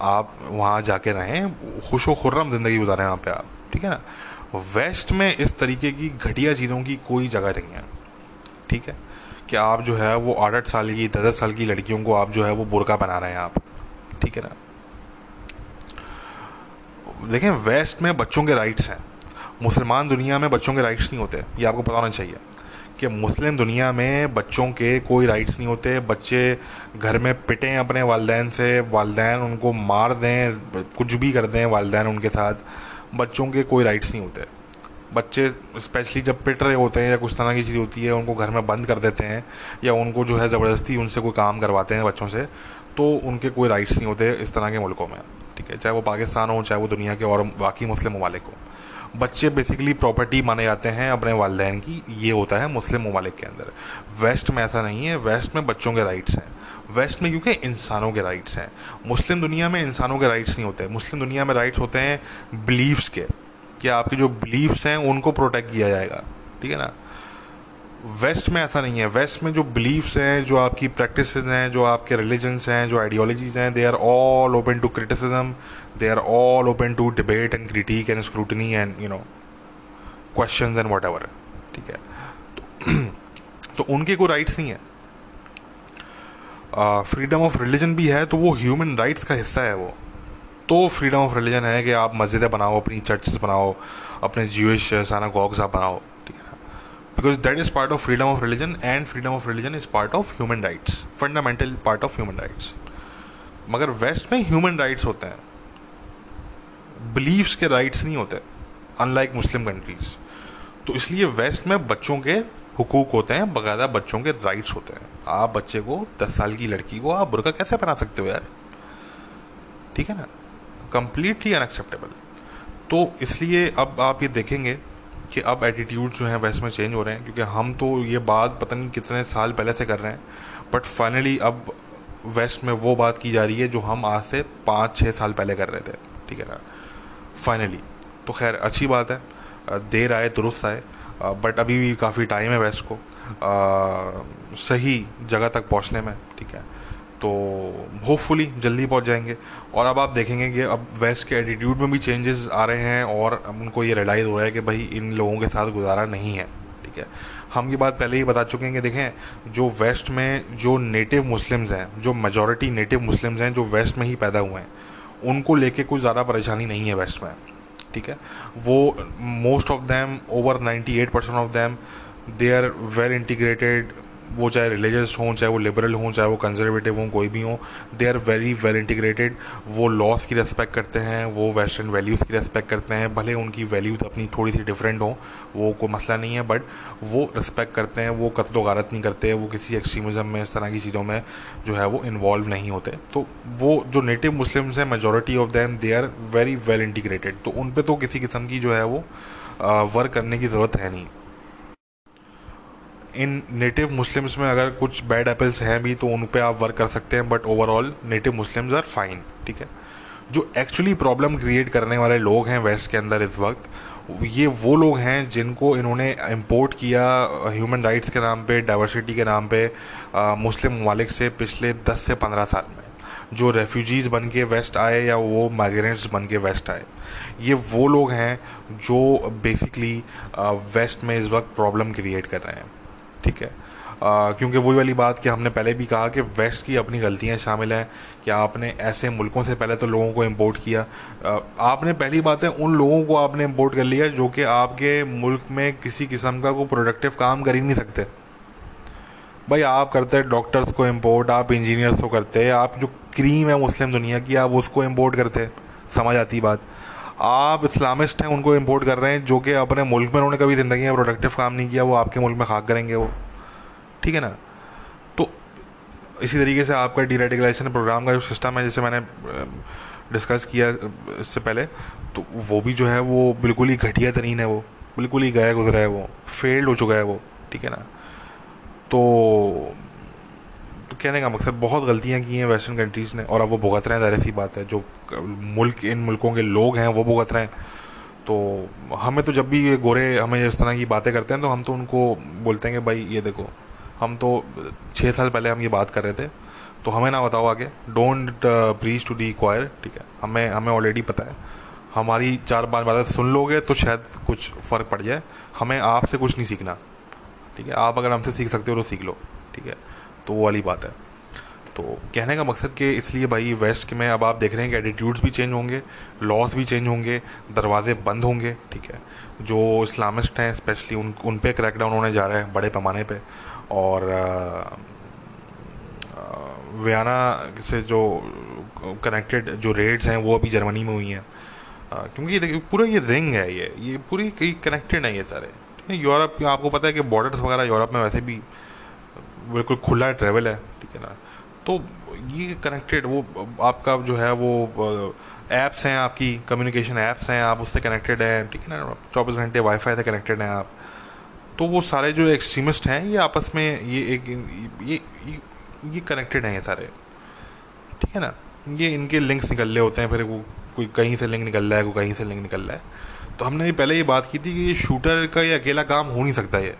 आप वहाँ जाके रहें खुश व खुर्रम ज़िंदगी गुजारें वहाँ पे आप, ठीक है ना? वेस्ट में इस तरीके की घटिया चीज़ों की कोई जगह नहीं है। ठीक है? कि आप जो है वो आठ आठ साल की, दस दस साल की लड़कियों को आप जो है वो बुरका बना रहे हैं आप। ठीक है ना? देखें, वेस्ट में बच्चों के राइट्स हैं। मुसलमान दुनिया में बच्चों के राइट्स नहीं होते। ये आपको पता होना चाहिए कि मुस्लिम दुनिया में बच्चों के कोई राइट्स नहीं होते। बच्चे घर में पिटें अपने वालदेन से, वालदेन उनको मार दें, कुछ भी कर दें वालदेन उनके साथ। बच्चों के कोई राइट्स नहीं होते। बच्चे स्पेशली जब पिट रहे होते हैं या कुछ तरह की चीज़ होती है, उनको घर में बंद कर देते हैं या उनको जो है ज़बरदस्ती उनसे कोई काम करवाते हैं बच्चों से तो उनके कोई राइट्स नहीं होते इस तरह के मुल्कों में। ठीक है? चाहे वो पाकिस्तान हो, चाहे वो दुनिया के और बाकी मुस्लिम ममालिक हो। बच्चे बेसिकली प्रॉपर्टी माने जाते हैं अपने वालदेन की, ये होता है मुस्लिम ममालिक के अंदर। वेस्ट में ऐसा नहीं है वेस्ट में बच्चों के राइट्स हैं। वेस्ट में क्योंकि इंसानों के राइट्स हैं। मुस्लिम दुनिया में इंसानों के राइट्स नहीं होते। मुस्लिम दुनिया में राइट्स होते हैं बिलीव्स के। कि आपके जो बिलीव्स हैं उनको प्रोटेक्ट किया जाएगा। ठीक है ना? वेस्ट में ऐसा नहीं है। वेस्ट में जो बिलीव्स हैं जो आपकी प्रैक्टिस हैं जो आपके रिलीजन्स हैं जो आइडियोलॉजीज हैं they are all open to criticism they are all open to debate and critique and scrutiny and you know question and whatever ठीक है? तो, *clears throat* तो उनके कोई राइट्स नहीं है। फ्रीडम ऑफ़ रिलीजन भी है तो वो ह्यूमन राइट्स का हिस्सा है वो। तो फ्रीडम ऑफ़ रिलीजन है कि आप मस्जिदें बनाओ, अपनी चर्चेस बनाओ, अपने जीविश साना गॉग्स आप बनाओ, ठीक है because that is part of freedom of religion and freedom of religion is part of human rights fundamental part of human rights मगर वेस्ट में ह्यूमन राइट्स होते हैं। बिलीव्स के राइट्स नहीं होते अनलाइक मुस्लिम कंट्रीज़ तो इसलिए वेस्ट में बच्चों के हुकूक होते हैं बकायदा बच्चों के राइट्स होते हैं। आप बच्चे को, दस साल की लड़की को, आप बुरका कैसे पहना सकते हो यार? ठीक है ना? कम्प्लीटली अनएक्सेप्टेबल तो इसलिए अब आप ये देखेंगे कि अब एटीट्यूड जो है वैसे में चेंज हो रहे हैं, क्योंकि हम तो ये बात पता नहीं कितने साल पहले से कर रहे हैं बट फाइनली अब वेस्ट में वो बात की जा रही है जो हम आज से पाँच छः साल पहले कर रहे थे। ठीक है ना? फाइनली तो खैर, अच्छी बात है। देर आए, दुरुस्त आए। बट अभी भी काफ़ी टाइम है वेस्ट को। आ, सही जगह तक पहुँचने में ठीक है? तो होपफुली जल्दी पहुँच जाएँगे। और अब आप देखेंगे कि अब वेस्ट के एटीट्यूड में भी चेंजेस आ रहे हैं और उनको ये रियलाइज़ हो रहा है कि भाई इन लोगों के साथ गुजारा नहीं है ठीक है? हम ये बात पहले ही बता चुके हैं कि देखें जो वेस्ट में जो नेटिव मुस्लिम्स हैं जो मेजॉरिटी नेटिव मुस्लिम्स हैं जो वेस्ट में ही पैदा हुए हैं उनको लेके कोई ज़्यादा परेशानी नहीं है वेस्ट में। ठीक है? वो most of them over 98 percent of them they are well integrated वो चाहे रिलीजियस हों, चाहे वो लिबरल हों, चाहे वो कंजर्वेटिव हों, कोई भी हों they are very well integrated वो लॉस की रेस्पेक्ट करते हैं, वो वेस्टर्न वैल्यूज़ की रेस्पेक्ट करते हैं, भले उनकी वैल्यूज़ अपनी थोड़ी सी डिफरेंट हो, वो कोई मसला नहीं है बट वो रिस्पेक्ट करते हैं, वो कत्ल गारत नहीं करते, वो किसी एक्सट्रीमिज़म में, इस तरह की चीज़ों में जो है वो इन्वॉल्व नहीं होते. तो वो जो नेटिव मुस्लिम्स हैं majority of them they are very well integrated तो उन पर तो किसी किस्म की जो है वो वर्क करने की ज़रूरत है नहीं. इन नेटिव मुस्लिम्स में अगर कुछ बैड एप्पल्स हैं भी तो उन पर आप वर्क कर सकते हैं but overall native Muslims are fine ठीक है? जो एक्चुअली प्रॉब्लम क्रिएट करने वाले लोग हैं वेस्ट के अंदर इस वक्त ये वो लोग हैं जिनको इन्होंने इम्पोर्ट किया ह्यूमन राइट्स के नाम पे डाइवर्सिटी के नाम पे आ, मुस्लिम ममालिक से पिछले 10 से 15 साल में। जो रेफ्यूजीज़ बन के वेस्ट आए या वो माइग्रेंट्स बन के वेस्ट आए। ये वो लोग हैं जो बेसिकली वेस्ट में इस वक्त प्रॉब्लम क्रिएट कर रहे हैं। ठीक है। क्योंकि वही वाली बात कि हमने पहले भी कहा कि वेस्ट की अपनी गलतियाँ शामिल हैं कि आपने ऐसे मुल्कों से पहले तो लोगों को इम्पोर्ट किया। आपने पहली बात है उन लोगों को आपने इम्पोर्ट कर लिया जो कि आपके मुल्क में किसी किस्म का कोई प्रोडक्टिव काम कर ही नहीं सकते। भाई, आप करते डॉक्टर्स को इम्पोर्ट आप इंजीनियर्स को करते आप जो क्रीम है मुस्लिम दुनिया की, आप उसको इम्पोर्ट करते समझ आती बात। आप इस्लामिस्ट हैं, उनको इम्पोर्ट कर रहे हैं, जो कि अपने मुल्क में उन्होंने कभी ज़िंदगी में प्रोडक्टिव काम नहीं किया, वो आपके मुल्क में खाक करेंगे वो। ठीक है ना? तो इसी तरीके से आपका डीरेडिकलाइजेशन प्रोग्राम का जो सिस्टम है, जैसे मैंने डिस्कस किया इससे पहले तो वो भी जो है, वो बिल्कुल ही घटिया तरीन है वो। बिल्कुल ही गया गुजरा है वो। फेल्ड हो चुका है वो। ठीक है ना? तो कहने का मकसद बहुत गलतियाँ की हैं वेस्टर्न कंट्रीज़ ने, और अब वो भुगत रहे हैं, ज़ाहिर सी बात है। जो मुल्क, इन मुल्कों के लोग हैं, वो भुगत रहे हैं। तो हमें तो जब भी ये गोरे हमें इस तरह की बातें करते हैं तो हम तो उनको बोलते हैं कि भाई, ये देखो, हम तो छः साल पहले हम ये बात कर रहे थे तो हमें ना बताओ आगे। Don't preach to the choir ठीक है। हमें हमें ऑलरेडी पता है। हमारी चार पाँच बातें सुन लोगे तो शायद कुछ फ़र्क पड़ जाए। हमें आपसे कुछ नहीं सीखना, ठीक है। आप अगर हमसे सीख सकते हो तो सीख लो, ठीक है। तो वो वाली बात है। तो कहने का मकसद कि इसलिए भाई वेस्ट में अब आप देख रहे हैं कि एटीट्यूड्स भी चेंज होंगे लॉस भी चेंज होंगे, दरवाजे बंद होंगे, ठीक है। जो इस्लामिस्ट हैं स्पेशली उन उन पर क्रैकडाउन होने जा रहे हैं, बड़े पैमाने पे। और वियाना से जो कनेक्टेड जो रेड्स हैं, वो अभी जर्मनी में हुई हैं। क्योंकि देखिए, पूरा ये रिंग है ये। ये पूरी कनेक्टेड है ये सारे। ठीक है यूरोप आपको पता है कि बॉर्डर्स वगैरह यूरोप में वैसे भी बिल्कुल खुला ट्रेवल है ठीक है ना? तो ये कनेक्टेड वो आपका जो है वो ऐप्स हैं आपकी कम्युनिकेशन ऐप्स हैं आप उससे कनेक्टेड हैं ठीक है ना? चौबीस घंटे वाईफाई से कनेक्टेड हैं आप। तो वो सारे जो एक्सट्रीमिस्ट हैं ये आपस में ये एक ये ये, ये कनेक्टेड हैं ये सारे। ठीक है ना? ये इनके लिंक्स निकल रहे होते हैं फिर वो कोई कहीं से लिंक निकल रहा है कोई कहीं से लिंक निकल रहा है। तो हमने पहले ये बात की थी कि ये शूटर का ये अकेला काम हो नहीं सकता ये।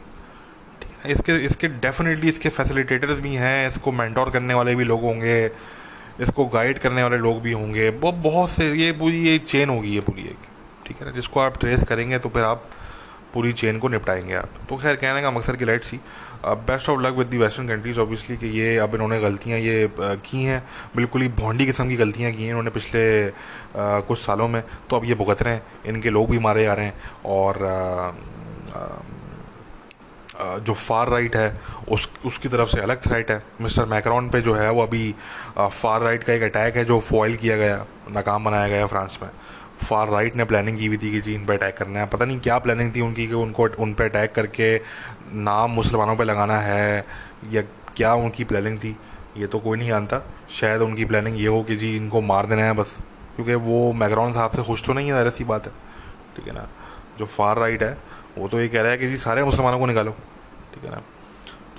इसके इसके डेफिनेटली इसके फैसिलिटेटर्स भी हैं इसको मैंटोर करने वाले भी लोग होंगे इसको गाइड करने वाले लोग भी होंगे। वो बहुत से ये पूरी ये चेन होगी ये पूरी एक ठीक है ना? जिसको आप ट्रेस करेंगे तो फिर आप पूरी चेन को निपटाएँगे आप। तो खैर कहने का मकसद की light C. Best of luck with the western countries obviously कि ये अब इन्होंने गलतियाँ ये की हैं। बिल्कुल ही भोंडी किस्म की गलतियाँ की हैं इन्होंने पिछले आ, कुछ सालों में। तो अब ये भुगत रहे हैं। इनके लोग भी मारे जा रहे हैं। और आ, आ, जो फार राइट है, उस, उसकी तरफ़ से अलग थ्रेट है। मिस्टर मैक्रॉन पे जो है, वो अभी फार राइट का एक अटैक है जो फॉइल किया गया, नाकाम बनाया गया फ्रांस में। फार राइट ने प्लानिंग की हुई थी कि जी इन पर अटैक करना है। पता नहीं क्या प्लानिंग थी उनकी कि उनको उन पर अटैक करके नाम मुसलमानों पर लगाना है, या क्या उनकी प्लानिंग थी, ये तो कोई नहीं जानता। शायद उनकी प्लानिंग ये हो कि जी, इनको मार देना है बस। क्योंकि वो मैग्राउंड साहब से खुश तो नहीं है ऐसी बात है। ठीक है ना? जो फार राइट है, वो तो ये कह रहा है कि जी, सारे मुसलमानों को निकालो। ठीक है ना?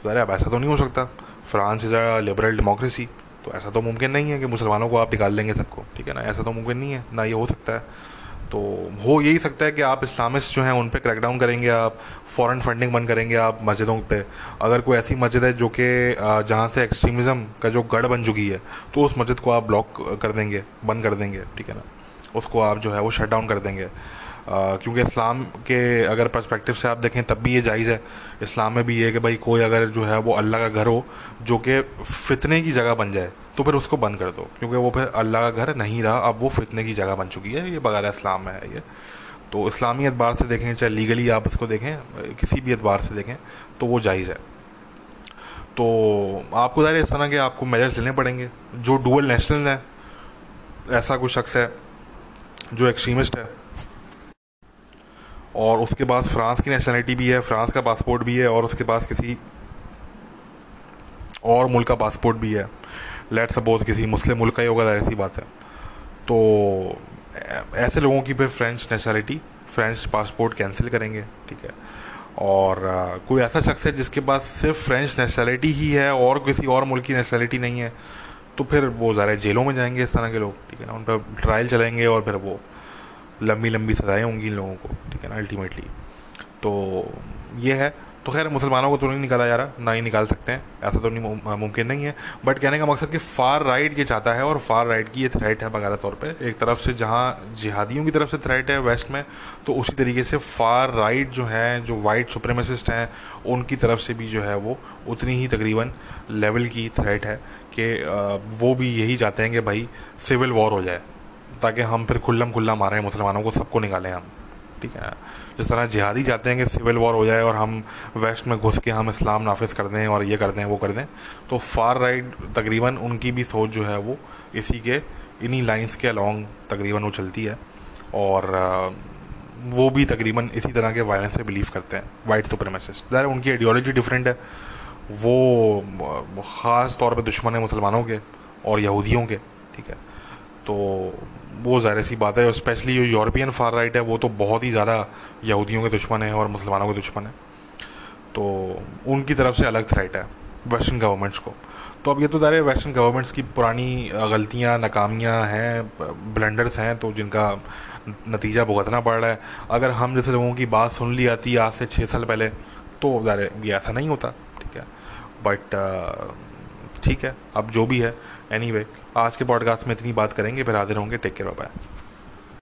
तो अरे अब ऐसा तो नहीं हो सकता। France is a liberal democracy तो ऐसा तो मुमकिन नहीं है कि मुसलमानों को आप निकाल लेंगे सबको, ठीक है ना? ऐसा तो मुमकिन नहीं है, ना ये हो सकता है। तो हो यही सकता है कि आप इस्लामिस्ट जो हैं, उन पर क्रैकडाउन करेंगे आप फॉरेन फंडिंग बंद करेंगे आप मस्जिदों पे। अगर कोई ऐसी मस्जिद है जो कि जहाँ से एक्सट्रीमिज़म का जो गढ़ बन चुकी है तो उस मस्जिद को आप ब्लॉक कर देंगे, बंद कर देंगे, ठीक है ना? उसको आप जो है वो शट डाउन कर देंगे। क्योंकि इस्लाम के अगर पर्सपेक्टिव से आप देखें, तब भी ये जायज़ है। इस्लाम में भी ये कि भाई कोई अगर जो है, वो अल्लाह का घर हो, जो कि फितने की जगह बन जाए तो फिर उसको बंद कर दो। क्योंकि वो फिर अल्लाह का घर नहीं रहा, अब वो फितने की जगह बन चुकी है, ये बगैर इस्लाम में है ये। तो इस्लामी एतबार से देखें, चाहे लीगली आप इसको देखें, किसी भी एतबार से देखें तो वो जायज़ है। तो आपको ज़ाहिर इस तरह के आपको मेजर्स लेने पड़ेंगे। जो डुअल नेशनल है, ऐसा कोई शख्स है, जो एक्सट्रीमिस्ट है और उसके पास फ्रांस की नेशनलिटी भी है फ्रांस का पासपोर्ट भी है और उसके पास किसी और मुल्क का पासपोर्ट भी है। लेट सपोज़ किसी मुस्लिम मुल्क का ही होगा ऐसी बात है। तो ऐसे लोगों की फिर French nationality French passport cancel करेंगे ठीक है। और आ, कोई ऐसा शख्स है जिसके पास सिर्फ़ फ्रेंच नेशनलिटी ही है और किसी और मुल्क की नेशनलिटी नहीं है तो फिर वो ज़्यादा जेलों में जाएँगे इस तरह के लोग ठीक है ना। उन पर ट्रायल चलेंगे और फिर वो लंबी लंबी सज़ाएँ होंगी इन लोगों को, ठीक है ना अल्टीमेटली तो ये है। तो खैर, मुसलमानों को तो नहीं निकाला जा रहा, ना ही निकाल सकते हैं, ऐसा तो नहीं मुमकिन नहीं है। बट कहने का मकसद कि फार राइट ये चाहता है और फार राइट की ये थ्रेट है बगैर तौर पे। एक तरफ़ से जहाँ जिहादियों की तरफ़ से थ्रेट है वेस्ट में तो उसी तरीके से फार राइट जो है, जो वाइट सुप्रेमेसिस्ट हैं, उनकी तरफ़ से भी जो है वो उतनी ही तकरीबन लेवल की थ्रेट है कि वो भी यही चाहते हैं कि भाई सिविल वॉर हो जाए। ताकि हम फिर खुल्लम खुल्ला मारें, मुसलमानों को सबको निकालें हम। ठीक है? जिस तरह जिहादी चाहते हैं कि सिविल वॉर हो जाए और हम वेस्ट में घुस के हम इस्लाम नाफिज कर दें और ये कर दें, वो कर दें तो फार राइट तकरीबन उनकी भी सोच जो है वो इसी के, इन्हीं लाइंस के अलॉन्ग तकरीबन वो चलती है। और वो भी तकरीबन इसी तरह के वायलेंस से बिलीव करते हैं, वाइट सुप्रीमेसिस्ट। ज़ाहिर उनकी आइडियोलॉजी डिफरेंट है। वो ख़ास तौर पे दुश्मन है मुसलमानों के और यहूदियों के, ठीक है? तो वो ज़ाहिर सी बात है स्पेशली जो यूरोपियन फार राइट है, वो तो बहुत ही ज़्यादा यहूदियों के दुश्मन है और मुसलमानों के दुश्मन है। तो उनकी तरफ़ से अलग थ्रेट है वेस्टर्न गवर्नमेंट्स को। तो अब ये तो ज़ाहिर वेस्टर्न गवर्नमेंट्स की पुरानी गलतियाँ, नाकामियाँ हैं ब्लेंडर्स हैं तो जिनका नतीजा भुगतना पड़ रहा है। अगर हम जैसे लोगों की बात सुन ली जाती आज से छः साल पहले तो ज़ाहिर ये ऐसा नहीं होता, ठीक है? बट ठीक है, अब जो भी है एनी anyway, आज के पॉडकास्ट में इतनी बात करेंगे फिर हाजिर होंगे। Take care bye